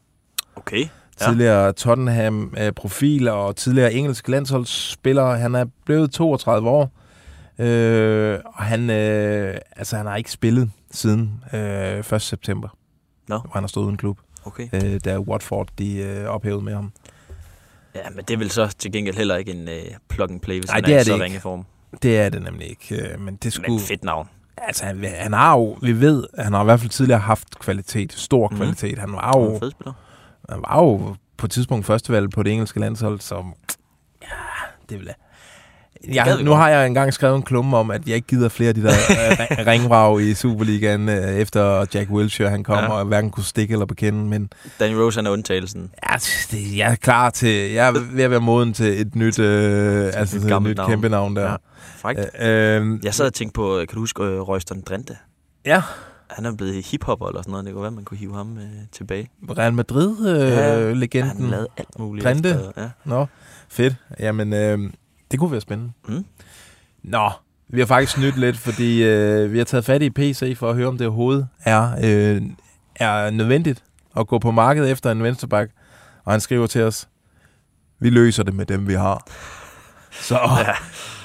Okay. Ja. Tidligere Tottenham-profil og tidligere engelsk landsholdsspiller. Han er blevet 32 år. Øh, og han, øh, altså, han har ikke spillet siden øh, 1. september. Nå. Hvor han har stået uden klub. Okay. Øh, da Watford de, øh, ophævede med ham. Ja, men det er vel så til gengæld heller ikke en øh, plug and play, hvis Nej, han det er er i så ikke. ringe form. Det er det nemlig ikke. øh, Men det skulle... Men fedt navn. Altså, han, han har jo, vi ved, han har i hvert fald tidligere haft kvalitet, stor Mhm. kvalitet. Han var Han jo, fed spiller. han var jo på et tidspunkt førstevalg på det engelske landshold, som, ja, det vil jeg. vi nu har jeg engang skrevet en klumme om, at jeg ikke gider flere af de der øh, ringvrag i Superligaen, øh, efter Jack Wilshere han kom, Ja. ja. og hverken kunne stikke eller bekende, men Danny Rose han er undtagelsen. ja, det, jeg er klar til, jeg er ved at være moden til et nyt, øh, altså et gammelt nyt navn. kæmpe navn der. Ja. Frækt. Øh, øh, Jeg sad og tænkte på, kan du huske øh, Royston Drenthe? Ja. Han er blevet hiphopper eller sådan noget. Det kunne være, man kunne hive ham øh, tilbage. Real Madrid-legenden. Han lavede alt muligt. Drenthe? efter, Ja. Nå, fedt. Jamen, øh, det kunne være spændende. Mm. Nå, vi har faktisk snydt lidt, fordi øh, vi har taget fat i PC for at høre, om det overhovedet er, øh, er nødvendigt at gå på markedet efter en venstreback. Og han skriver til os, vi løser det med dem, vi har. Så ja.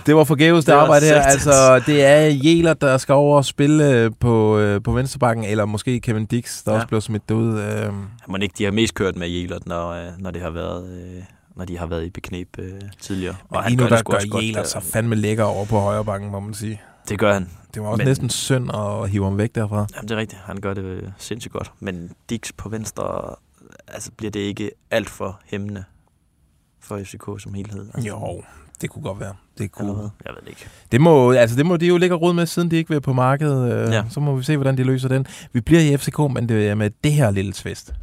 det var forgæves det, Det arbejde her. Altså, det er Jæler, der skal over og spille øh, på, øh, på venstrebakken, eller måske Kevin Dix, der Ja. også blev smidt ud. Øh, Må ikke, de har mest kørt med Jelert, når, øh, når, det har været, øh, når de har været i bekneb øh, tidligere. og lige nu, der gør også godt, Jæler øh, så fandme lækker over på højre bakken, må man sige. Det gør han. Det var også Men- Men... næsten synd at hive ham væk derfra. Jamen, det er rigtigt. Han gør det øh, sindssygt godt. Men Dix på venstre, altså bliver det ikke alt for hæmmende for FCK som helhed? Altså, Jo, det kunne godt være. Det, kunne... Jeg ved det ikke. det, må, altså, det må de jo ligge rode med, siden de ikke vil på markedet. Øh, Ja. ja. Så må vi se, hvordan de løser den. Vi bliver i FCK, men det er med det her lille twist.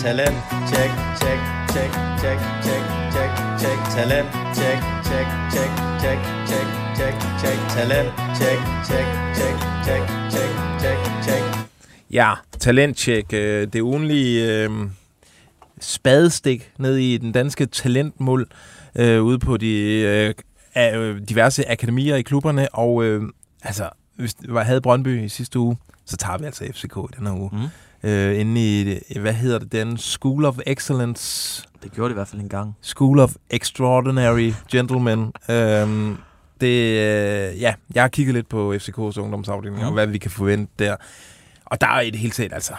Talent, check, check, check, check, check, check, check. Talent, check, check, check, check, check, check, check. Talent, check, check, check, check, check, check, check. Ja, talenttjek. Øh, det ugenlige øh, spadestik ned i den danske talentmuld øh, ude på de øh, øh, diverse akademier i klubberne. Og øh, altså, hvis var, havde Brøndby i sidste uge, så tager vi altså FCK i den her uge. Mm. Øh, inde i, hvad hedder det, den School of Excellence Det gjorde det i hvert fald en gang. School of Extraordinary Gentlemen. øhm, det, øh, ja, jeg har kigget lidt på FCK's ungdomsafdeling, mm. og hvad vi kan forvente der. Og der er i det hele taget, altså,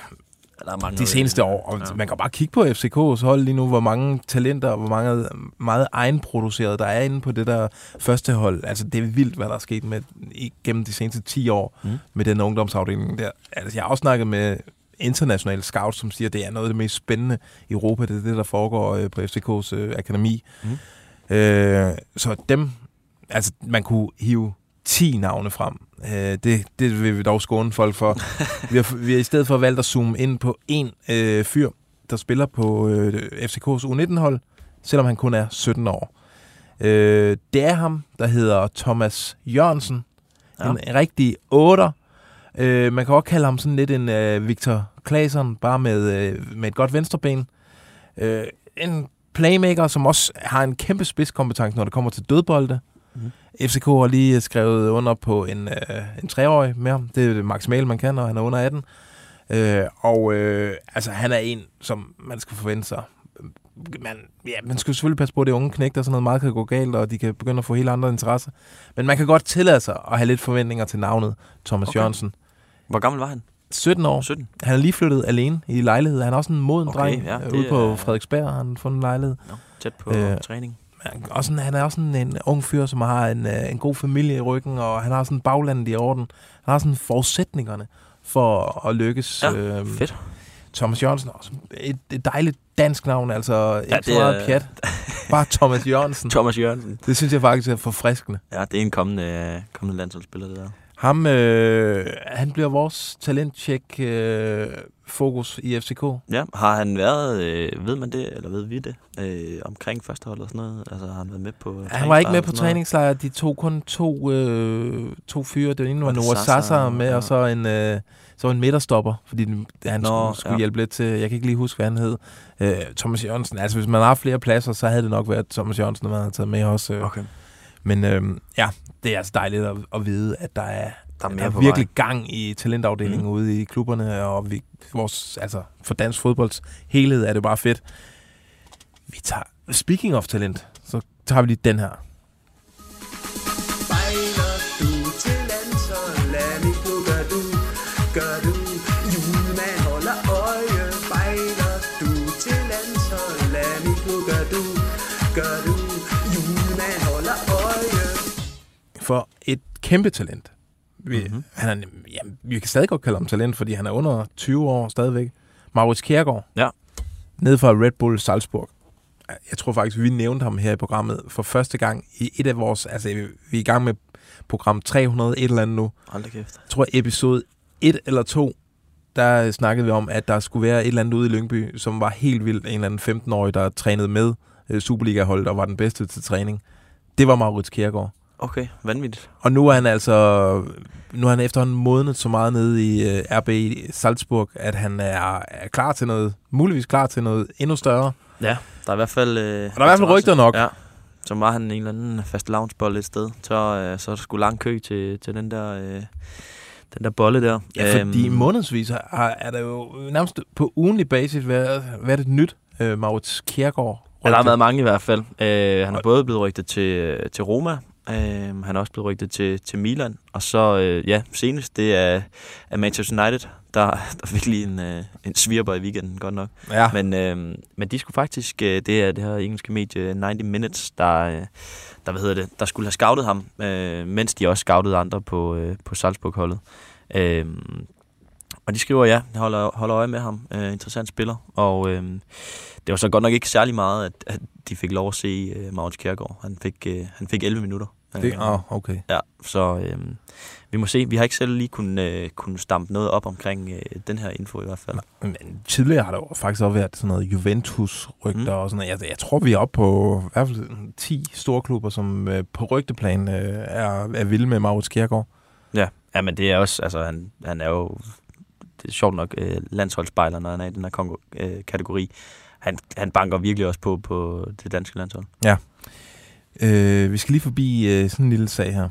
Der er mange de seneste år, og Ja. man kan bare kigge på FCK's hold lige nu, hvor mange talenter, og hvor mange meget egenproduceret der er inde på det der første hold. Altså, det er vildt, hvad der er sket med, igennem de seneste 10 år mm. med den ungdomsafdeling der. Altså, jeg har også snakket med internationale scouts, som siger, at det er noget af det mest spændende i Europa. Det er det, der foregår øh, på FCK's øh, akademi. Mm. Øh, så dem, altså, man kunne hive 10 navne frem. Øh, det, det vil vi dog skåne folk for. vi, har, vi har i stedet for valgt at zoome ind på en øh, fyr, der spiller på øh, FCK's U19-hold, selvom han kun er 17 år. Øh, det er ham, der hedder Thomas Jørgensen. Ja. En rigtig otter. Øh, man kan også kalde ham sådan lidt en øh, Victor Claesson, bare med, øh, med et godt venstreben. Øh, en playmaker, som også har en kæmpe spidskompetence, når det kommer til dødbolde. Mm. FCK har lige skrevet under på en, øh, en treårig med ham. Det er det maksimale, man kan, når han er under 18. Øh, og øh, altså, han er en, som man skal forvente sig. Man, ja, man skal selvfølgelig passe på, at det unge og sådan noget meget kan gå galt, og de kan begynde at få helt andre interesser. Men man kan godt tillade sig at have lidt forventninger til navnet Thomas okay. Jørgensen. Hvor gammel var han? 17 år. 17. Han er lige flyttet alene i lejlighed. Han er også en moden Okay, dreng ja, ja, det ude på er- Frederiksberg. Har han fundet en lejlighed. Nå, tæt på øh, Øh, træning. Også sådan, han er også sådan en ung fyr, som har en, øh, en god familie i ryggen, og han har sådan baglandet i orden. Han har sådan forudsætninger for at lykkes. Ja, øhm, fedt. Thomas Jørgensen er også et, et dejligt dansk navn, altså ikke det så meget er- pjat. Bare Thomas Jørgensen. Thomas Jørgensen. Det synes jeg faktisk er forfriskende. Ja, det er en kommende, øh, kommende landsholdsspiller, det der. Ham, øh, han bliver vores talentcheck øh, fokus i FCK. Ja, har han været, øh, ved man det, eller ved vi det, øh, omkring førstehold og sådan noget? Altså har han været med på Han var ikke med på træningslejr. De tog kun to, øh, to fyre. Det ene var Noah Sasa? Sasa med, Ja. og så en, øh, så en midterstopper, fordi den- han Nå, skulle, skulle ja. hjælpe lidt til. Jeg kan ikke lige huske, hvad han hed. Øh, Thomas Jørgensen. Altså, hvis man har flere pladser, så havde det nok været Thomas Jørgensen, man havde taget med også. Øh. Okay. Men øh, ja, det er altså dejligt at, at vide, at der er, Der er mere der er virkelig vej. gang i talentafdelingen Mm. ude i klubberne, og vi, vores, altså, for dansk fodbolds helhed er det bare fedt. Vi tager, speaking of talent, så tager vi lige den her. Spejler du til landsholdet, nu gør du, gør du. For et kæmpe talent. Vi, Mhm. mm-hmm. han er, jamen, vi kan stadig godt kalde ham talent, fordi han er under 20 år stadigvæk. Maurits Kjærgaard. Ja. Nede fra Red Bull Salzburg. Jeg tror faktisk, vi nævnte ham her i programmet for første gang i et af vores... Altså, vi er i gang med program 300 et eller andet nu. Hold da kæft. Jeg tror, episode 1 eller 2, der snakkede vi om, at der skulle være et eller andet ude i Lyngby, som var helt vildt. En eller anden 15-årig, der trænede med øh, Superliga-holdet og var den bedste til træning. Det var Maurits Kjærgaard. Okay, vanvittigt. Og nu er han altså nu er han efterhånden modnet så meget nede i uh, RB Salzburg, at han er, er klar til noget, muligvis klar til noget endnu større. Ja, der er i hvert fald... Øh, Og der er i hvert fald rygter nok. Ja, så var han en eller anden fast loungebold et sted. Så, øh, så sgu lang kø til, til den der... Øh, den der bolle der. Ja, fordi Øhm, månedsvis har, er der jo nærmest på ugenlig basis været, været et nyt uh, Maurits Kjærgaard. Ja, der har været mange i hvert fald. Øh, han er både blevet rygtet til, til Roma, øh, han er også blevet rygtet til, til Milan, og så, øh, ja, senest, det er, er Manchester United, der, der er virkelig en, øh, en svirper i weekenden, godt nok. Ja. Men, øh, men de skulle faktisk, øh, det er det her engelske medie 90 Minutes, der, øh, der, hvad hedder det, der skulle have scoutet ham, øh, mens de også scoutede andre på, øh, på Salzburg-holdet. Øh, og de skriver, ja, jeg holder, holder øje med ham. Øh, interessant spiller. Og øh, det var så godt nok ikke særlig meget, at, at de fik lov at se øh, Magnus Kjærgaard. Han fik, øh, han fik 11 minutter. Det, oh, okay. Ja, så øh, vi må se. Vi har ikke selv lige kunnet, øh, kunnet stampe noget op omkring øh, den her info i hvert fald. Men tidligere har der jo faktisk også været sådan noget Juventus-rygter mm. og sådan noget. Jeg, jeg tror, vi er oppe på i hvert fald 10 store klubber, som øh, på rygteplan øh, er, er vilde med Maurits Kjærgaard. Ja, ja men det er også, altså han, han er jo, det er sjovt nok, øh, landsholdsspejler, når han er i den her kongo- øh, kategori. Han, han banker virkelig også på på det danske landshold. Ja. Øh, vi skal lige forbi øh, sådan en lille sag her.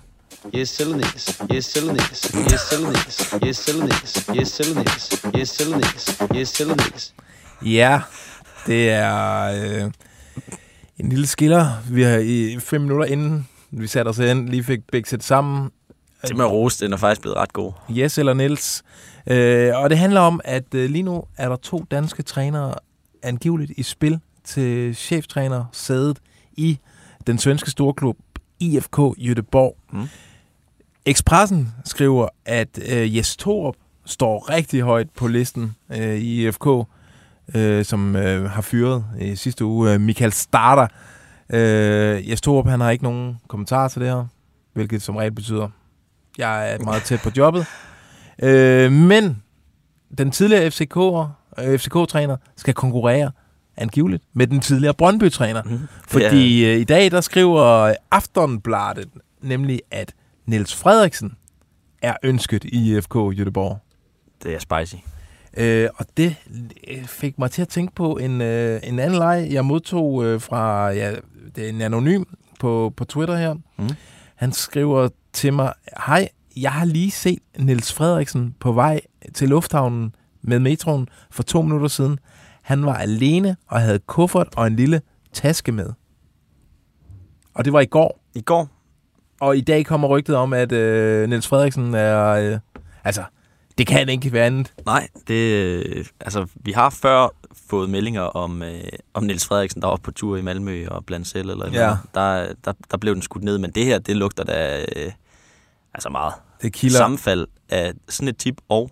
Yes, Selenis. Yes, Selenis. Yes, Selenis. Yes, Selenis. Yes, Selenis. Yes, Selenis. Yes, Selenis. Ja, det er øh, en lille skiller. Vi har i fem minutter inden vi satte os ind, lige fik bækset sammen. Det med rose, den er faktisk blevet ret god. Yes eller Niels. Øh, og det handler om, at øh, lige nu er der to danske trænere angiveligt i spil til cheftræner sædet i den svenske storklub IFK Göteborg. Mm. Expressen skriver, at øh, Jes Torup står rigtig højt på listen øh, i IFK, øh, som øh, har fyret i sidste uge øh, Michael Starter. Øh, Jes Torup, han har ikke nogen kommentar til det her, hvilket som regel betyder, jeg er meget tæt på jobbet. Øh, men den tidligere FCK'er, øh, FCK-træner skal konkurrere angiveligt med den tidligere Brøndby-træner. Mm. Fordi øh, i dag, der skriver Aftonbladet nemlig, at Niels Frederiksen er ønsket i IFK Göteborg. Det er spicy. Øh, og det øh, fik mig til at tænke på en, øh, en anden leg, jeg modtog øh, fra ja, det er en anonym på, på Twitter her. Mm. Han skriver til mig, hej, jeg har lige set Niels Frederiksen på vej til lufthavnen med metroen for to minutter siden. Han var alene og havde kuffert og en lille taske med. Og det var i går. I går? Og i dag kommer rygtet om, at øh, Niels Frederiksen er... Øh, altså, det kan ikke være andet. Nej, det, øh, altså, vi har før fået meldinger om, øh, om Niels Frederiksen, der var på tur i Malmø og blandt selv eller Ja. noget. Der, der, der blev den skudt ned, men det her, det lugter da øh, altså meget. Det kilder. Sammenfald af sådan et tip og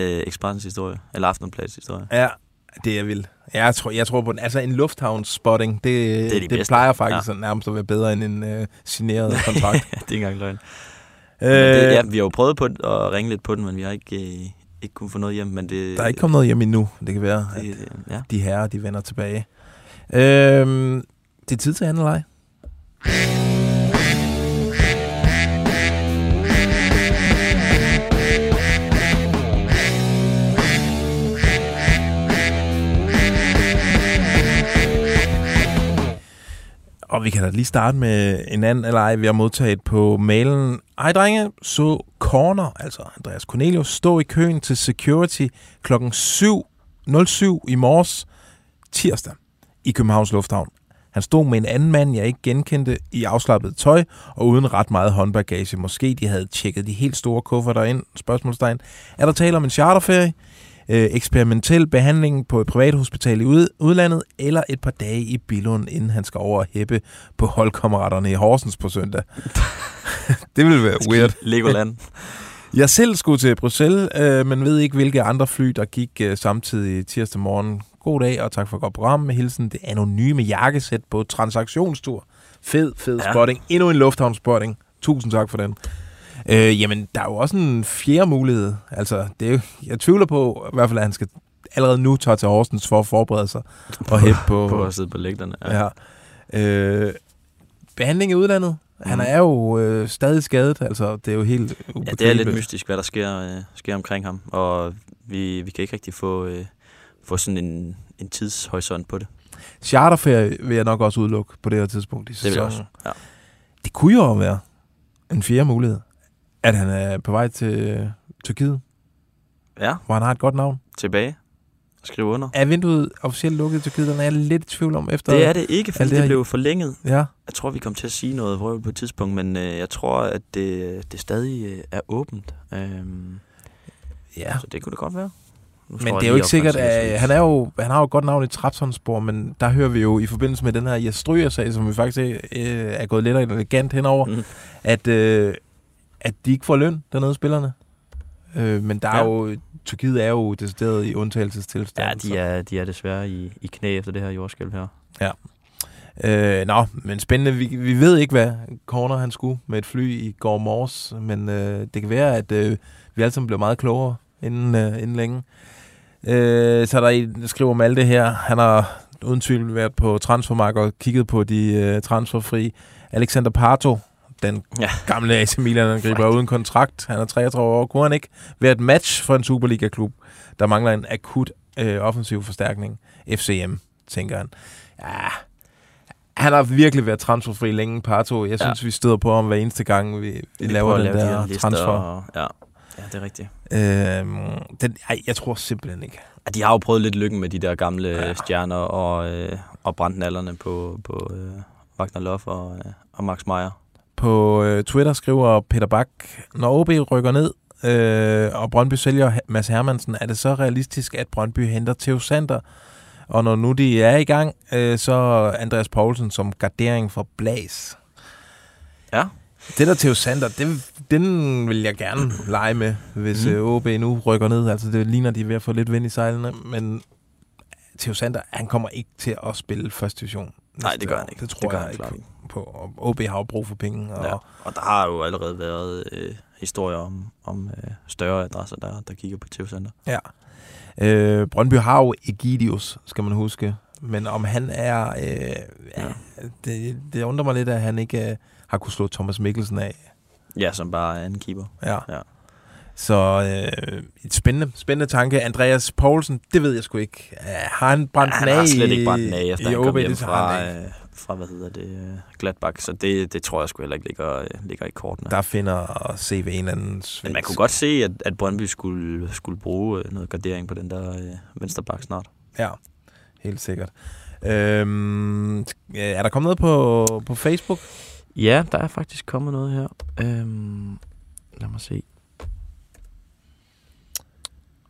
øh, Expressens historie, eller Aftenbladets historie. Ja, det er vildt. Jeg tror, jeg tror på den. Altså en lufthavnsspotting, det, er de det bedste. plejer faktisk Ja. nærmest at være bedre end en øh, signeret kontrakt. det er ikke engang løgn. Det, Øh, ja, vi har jo prøvet på at ringe lidt på den, men vi har ikke, øh, ikke kunnet få noget hjem. Men det, Der er ikke kommet noget hjem endnu. Det kan være, at Det, ja. de herrer, de vender tilbage. Øhm, det er tid til anden Og vi kan da lige starte med en anden leg, vi har modtaget på mailen. Ej, drenge, så Corner, altså Andreas Cornelius, stå i køen til security klokken 7.07 i morges, tirsdag, i Københavns Lufthavn. Han stod med en anden mand, jeg ikke genkendte, i afslappet tøj og uden ret meget håndbagage. Måske de havde tjekket de helt store kufferter ind, spørgsmålstegn. Er der tale om en charterferie, øh, eksperimentel behandling på et privathospital i ud- udlandet, eller et par dage i Billund, inden han skal over og hæppe på holdkammeraterne i Horsens på søndag? det ville være weird. Legoland. Jeg selv skulle til Bruxelles, øh, men ved ikke, hvilke andre fly, der gik øh, samtidig tirsdag morgen. God dag, og tak for et godt program med hilsen. Det anonyme jakkesæt på transaktionstur. Fed, fed Ja. spotting. Endnu en lufthavnsspotting. Tusind tak for den. Øh, jamen, der er jo også en fjerde mulighed. Altså, det er jo, jeg tvivler på, i hvert fald, at han skal allerede nu tage til Horsens for at forberede sig og hæppe på, på at sidde på lægterne. Ja. Ja. Øh, behandling i udlandet. Han Mhm. er jo øh, stadig skadet, altså det er jo helt Ja, det er lidt ubegribeligt. mystisk, hvad der sker, øh, sker omkring ham, og vi, vi kan ikke rigtig få, øh, få sådan en, en tidshorisont på det. Charterferie vil jeg nok også udelukke på det her tidspunkt i Det sæsonen. også. Ja. Det kunne jo være en fjerde mulighed, at han er på vej til øh, Tyrkiet, ja, hvor han har et godt navn. tilbage. Skrive under. Er vinduet officielt lukket i Tyrkiet? Den er jeg lidt i tvivl om efter... Det er det ikke, fordi det, det blev forlænget. Ja, Jeg tror, vi kom til at sige noget vrøvl på et tidspunkt, men øh, jeg tror, at det, det stadig øh, er åbent. Øhm, ja. så det kunne det godt være. Nu Men det er jo ikke op, sikkert, at han, er jo, han har jo et godt navn i Trapsonsborg, men der hører vi jo i forbindelse med den her Jes Stryger-sag, som vi faktisk øh, er gået lidt elegant henover, Mhm. at, øh, at de ikke får løn dernede, spillerne. Øh, men der er Ja. jo, Tyrkiet er jo decideret i undtagelsestilstand. Ja, de er, de er desværre i, i knæ efter det her jordskælv her. Øh, nå, men spændende. Vi, vi ved ikke, hvad Corner han skulle med et fly i går morges, men øh, det kan være, at øh, vi alle sammen bliver meget klogere inden, øh, inden længe. Øh, så er der en, der skriver om alt det her. Han har uden tvivl været på transfermarkedet og kigget på de øh, transferfri. Alexander Pato, den Ja. gamle AC Milan-angriber uden kontrakt. Han er 33 år. Kunne han ikke være et match for en Superliga-klub, der mangler en akut øh, offensiv forstærkning? FCM, tænker han. Ja, han har virkelig været transferfri længe, Pato. Jeg synes, ja. vi støder på ham hver eneste gang, vi, vi, vi laver den lave de der lister, transfer. Og, ja. ja, det er rigtigt. Øhm, den, ej, jeg tror simpelthen ikke. Ja, de har jo prøvet lidt lykken med de der gamle Ja. ja. stjerner og, øh, og brandnallerne på, på øh, Wagner Love og, øh, og Max Meyer. På øh, Twitter skriver Peter Bak, når OB rykker ned, øh, og Brøndby sælger Mads Hermansen, er det så realistisk, at Brøndby henter Theo Sander? Og når nu de er i gang, øh, så Andreas Poulsen som gardering for Blas. Ja. Det der Theo Sander, det, den vil jeg gerne lege med, hvis mm. OB nu rykker ned. Altså det ligner, de er ved at få lidt vind i sejlene, men Theo Sander, han kommer ikke til at spille første division. Nej, det gør han ikke. Det tror Det gør jeg han ikke klart på. Og OB har jo brug for penge. Og, Ja. Og der har jo allerede været øh, historier om, om øh, større adresser, der, der kigger på TV Center. Ja. Øh, Brøndby har jo Egidius, skal man huske. Men om han er... Øh, ja. Ja. det, det undrer mig lidt, at han ikke øh, har kunne slå Thomas Mikkelsen af. Ja, som bare er en keeper. Ja. Ja. Så øh, et spændende, spændende tanke. Andreas Poulsen, det ved jeg sgu ikke. Uh, har han brændt han den af har slet ikke brændt den af, efter i han kom hjem han fra, øh, fra, hvad hedder det, øh, Gladbach. Så det, det tror jeg sgu heller ikke ligger, øh, ligger i kortene. Der finder CV en eller anden Men man kunne godt se, at, at Brøndby skulle, skulle bruge øh, noget gardering på den der øh, venstre bak snart. Ja, helt sikkert. Øhm, er der kommet noget på, på Facebook? Ja, der er faktisk kommet noget her. Øhm, lad mig se.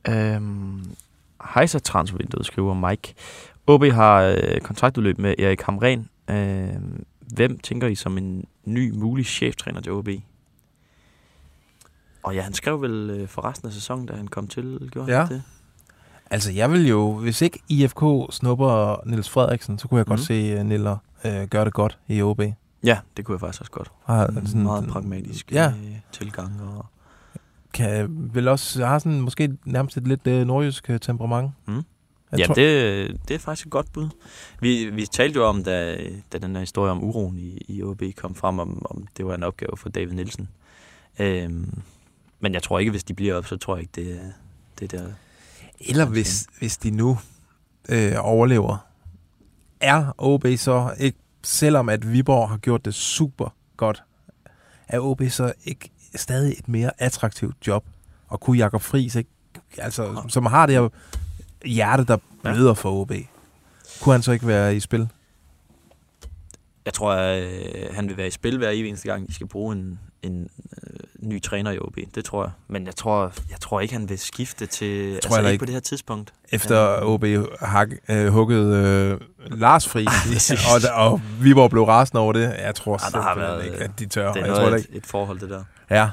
Øhm, Hejsa transfervinduet, skriver Mike. OB har øh, kontraktudløb med Erik Hamren. Øhm, hvem tænker I som en ny mulig cheftræner til OB? Og ja, han skrev vel øh, for resten af sæsonen, da han kom til, gjorde Ja. han det? Altså, jeg vil jo, hvis ikke IFK snupper Niels Frederiksen, så kunne jeg godt Mhm. se uh, Niller uh, gøre det godt i OB. Ja, det kunne jeg faktisk også godt. Har En sådan- meget pragmatisk Ja. øh, tilgang. Og, Kan vel også har sådan måske nærmest et lidt øh, nordjysk øh, temperament. Mm. Jeg ja, tror- det, det er faktisk et godt bud. Vi, vi talte jo om, da, da den her historie om uroen i, i OB kom frem, om, om det var en opgave for David Nielsen. Øhm, men jeg tror ikke, hvis de bliver op, så tror jeg ikke, det er det der... Eller hvis, hvis de nu øh, overlever, er OB så ikke, selvom at Viborg har gjort det super godt, er OB så ikke stadig et mere attraktivt job? Og kunne Jakob Friis ikke, altså, som har det her hjerte, der bløder for OB, kunne han så ikke være i spil? Jeg tror, at øh, han vil være i spil hver eneste gang, de skal bruge en, en øh, ny træner i OB. Det tror jeg. Men jeg tror, jeg tror ikke, han vil skifte til... Jeg altså heller ikke ikke. på det her tidspunkt. Efter OB hak, øh, huggede øh, Lars Præcis. og, og Viborg blev rasende over det. Jeg tror Ja, der har simpelthen været, ikke, at de tør. Det er jeg tror et, et forhold, det der. Ja.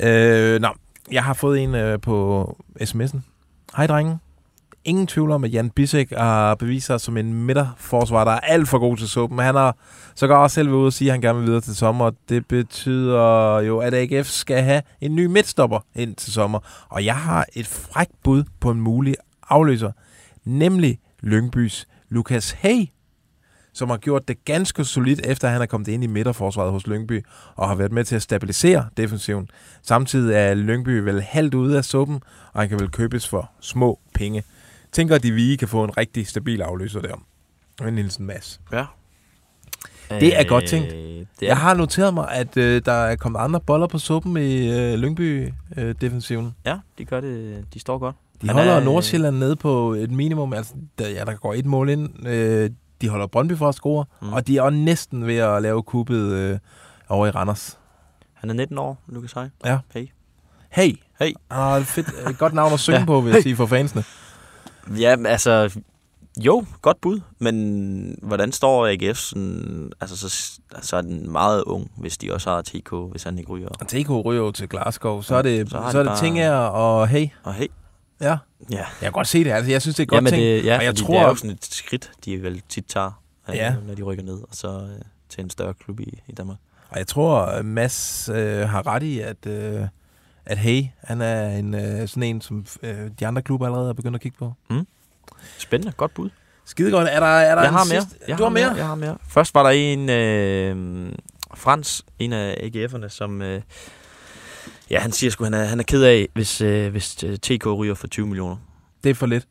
Øh, nå, jeg har fået en øh, på sms'en. Hej, drenge. Ingen tvivl om, at Jan Bissek har øh, bevist sig som en midterforsvar, der er alt for god til suppen. Han har så også selv været ude og sige, at han gerne vil videre til sommer. Det betyder jo, at AGF skal have en ny midtstopper ind til sommer. Og jeg har et frækt bud på en mulig afløser, nemlig Lyngbys Lukas Hey, som har gjort det ganske solidt, efter han er kommet ind i midterforsvaret hos Lyngby, og har været med til at stabilisere defensiven. Samtidig er Lyngby vel halvt ude af suppen, og han kan vel købes for små penge. Tænker, at de Vige kan få en rigtig stabil afløser der. En Nielsen Mads. Ja. Det er godt tænkt. Øh, det er, Jeg har noteret mig, at øh, der er kommet andre boller på suppen i øh, Lyngby-defensiven. Ja, de gør det. De står godt. de Han holder er, øh, Nordsjælland nede på et minimum. Altså, der, ja, der går et mål ind. Øh, de holder Brøndby for at score, Mm. og de er også næsten ved at lave kuppet øh, over i Randers. Han er 19 år, Lukas Hej. Ja. Hey. Hey! Hey. Ah, fedt, godt navn at synge ja. på, vil jeg Hey. sige, for fansene. Ja, altså... Jo, godt bud, men hvordan står AGF? Sådan, altså, så, så er den meget ung, hvis de også har TK, hvis han ikke ryger. Og TK ryger jo til Glasgow. Så er det, Så så er det bare- Tingager og Hey. Og hey, Ja. ja. Jeg kan godt se det. Altså, jeg synes, det er godt Jamen, ting. det, ja, og jeg tror, det er jo sådan et skridt, de vel tit tager, øh, Ja. når de rykker ned, og så øh, til en større klub i, i Danmark. og jeg tror, Mads øh, har ret i, at, øh, at Hey, han er en, øh, sådan en, som øh, de andre klubber allerede er begyndt at kigge på. Spændende, godt bud. Skide godt. Er der, er der jeg har mere. sidste? Jeg du har mere? Jeg har mere. Først var der en, øh, Frans, en af AGF'erne, som... Øh, ja, han siger sgu, han er, han er ked af, hvis, øh, hvis øh, TK ryger for 20 millioner. Det er for lidt.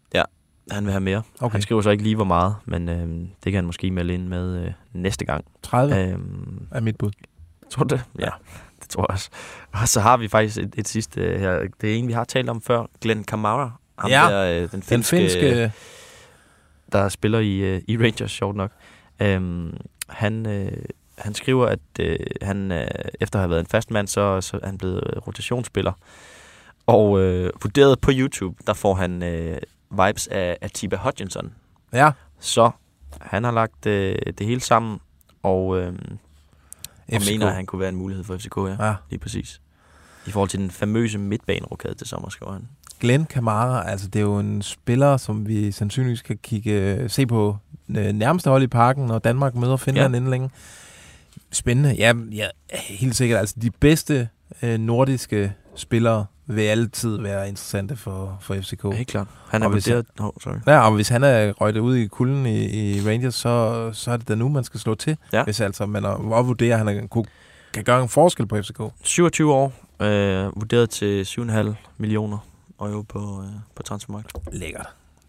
Han vil have mere. Okay. Han skriver så ikke lige, hvor meget, men øh, det kan han måske melde ind med øh, næste gang. 30 Øh, er mit bud. tror du det? Ja, det tror jeg også. Og så har vi faktisk et, et sidste øh, her. Det er en, vi har talt om før. Glenn Kamara. Ham Ja, der, øh, den Den finske, finske... der spiller i, øh, i Rangers, sjovt nok. Øhm, han, øh, han skriver, at øh, han øh, efter at have været en fast mand, så, så er han blevet øh, rotationsspiller. Og øh, vurderet på YouTube, der får han øh, vibes af, af Tiba Hutchinson. Ja, Så han har lagt øh, det hele sammen, og, øh, og FCK. mener, at han kunne være en mulighed for FCK, ja. Ja. Lige præcis. I forhold til den famøse midtbanerokade til sommer, skriver han. Glenn Kamara, altså det er jo en spiller, som vi sandsynligvis kan kigge, se på øh, nærmeste hold i parken, når Danmark møder Finland ja. inden længe. Spændende. Ja, ja, helt sikkert. Altså de bedste øh, nordiske spillere vil altid være interessante for, for FCK. Helt klart. Han er Og hvis vurderet... Oh, sorry. Ja, og hvis han er røget ud i kulden i, i Rangers, så, så er det da nu, man skal slå til. Ja. Hvis altså man er- vurderer, at han er, kunne, kan gøre en forskel på FCK. 27 år, øh, vurderet til 7,5 millioner euro på, øh, på transfermarkt. Lækkert.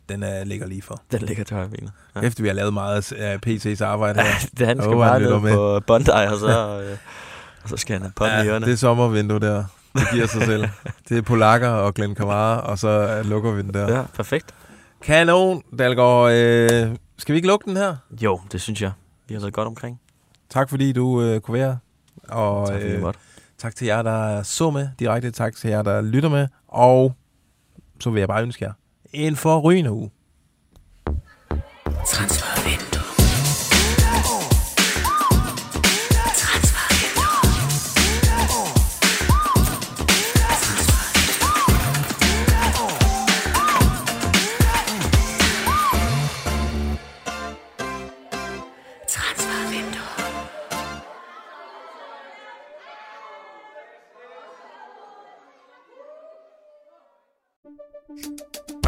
Den er ligger lige for. Den ligger til højre benet. Ja. Efter vi har lavet meget af PC's arbejde Ja, her. det han skal han bare ned på Bondi, og så, øh, og så skal han have ponden i ørerne. det er sommervindue der. Det giver sig selv. Det er Polakker og Glenn Kamara, og så øh, lukker vi den der. Ja, perfekt. Kanon, Dalgaard. Øh, skal vi ikke lukke den her? Jo, det synes jeg. Vi har været godt omkring. Tak fordi du øh, kunne være. Og Tak måtte. tak til jer, der så med direkte. Tak til jer, der lytter med. Og så vil jeg bare ønske jer en forrygende uge. Transfervindue.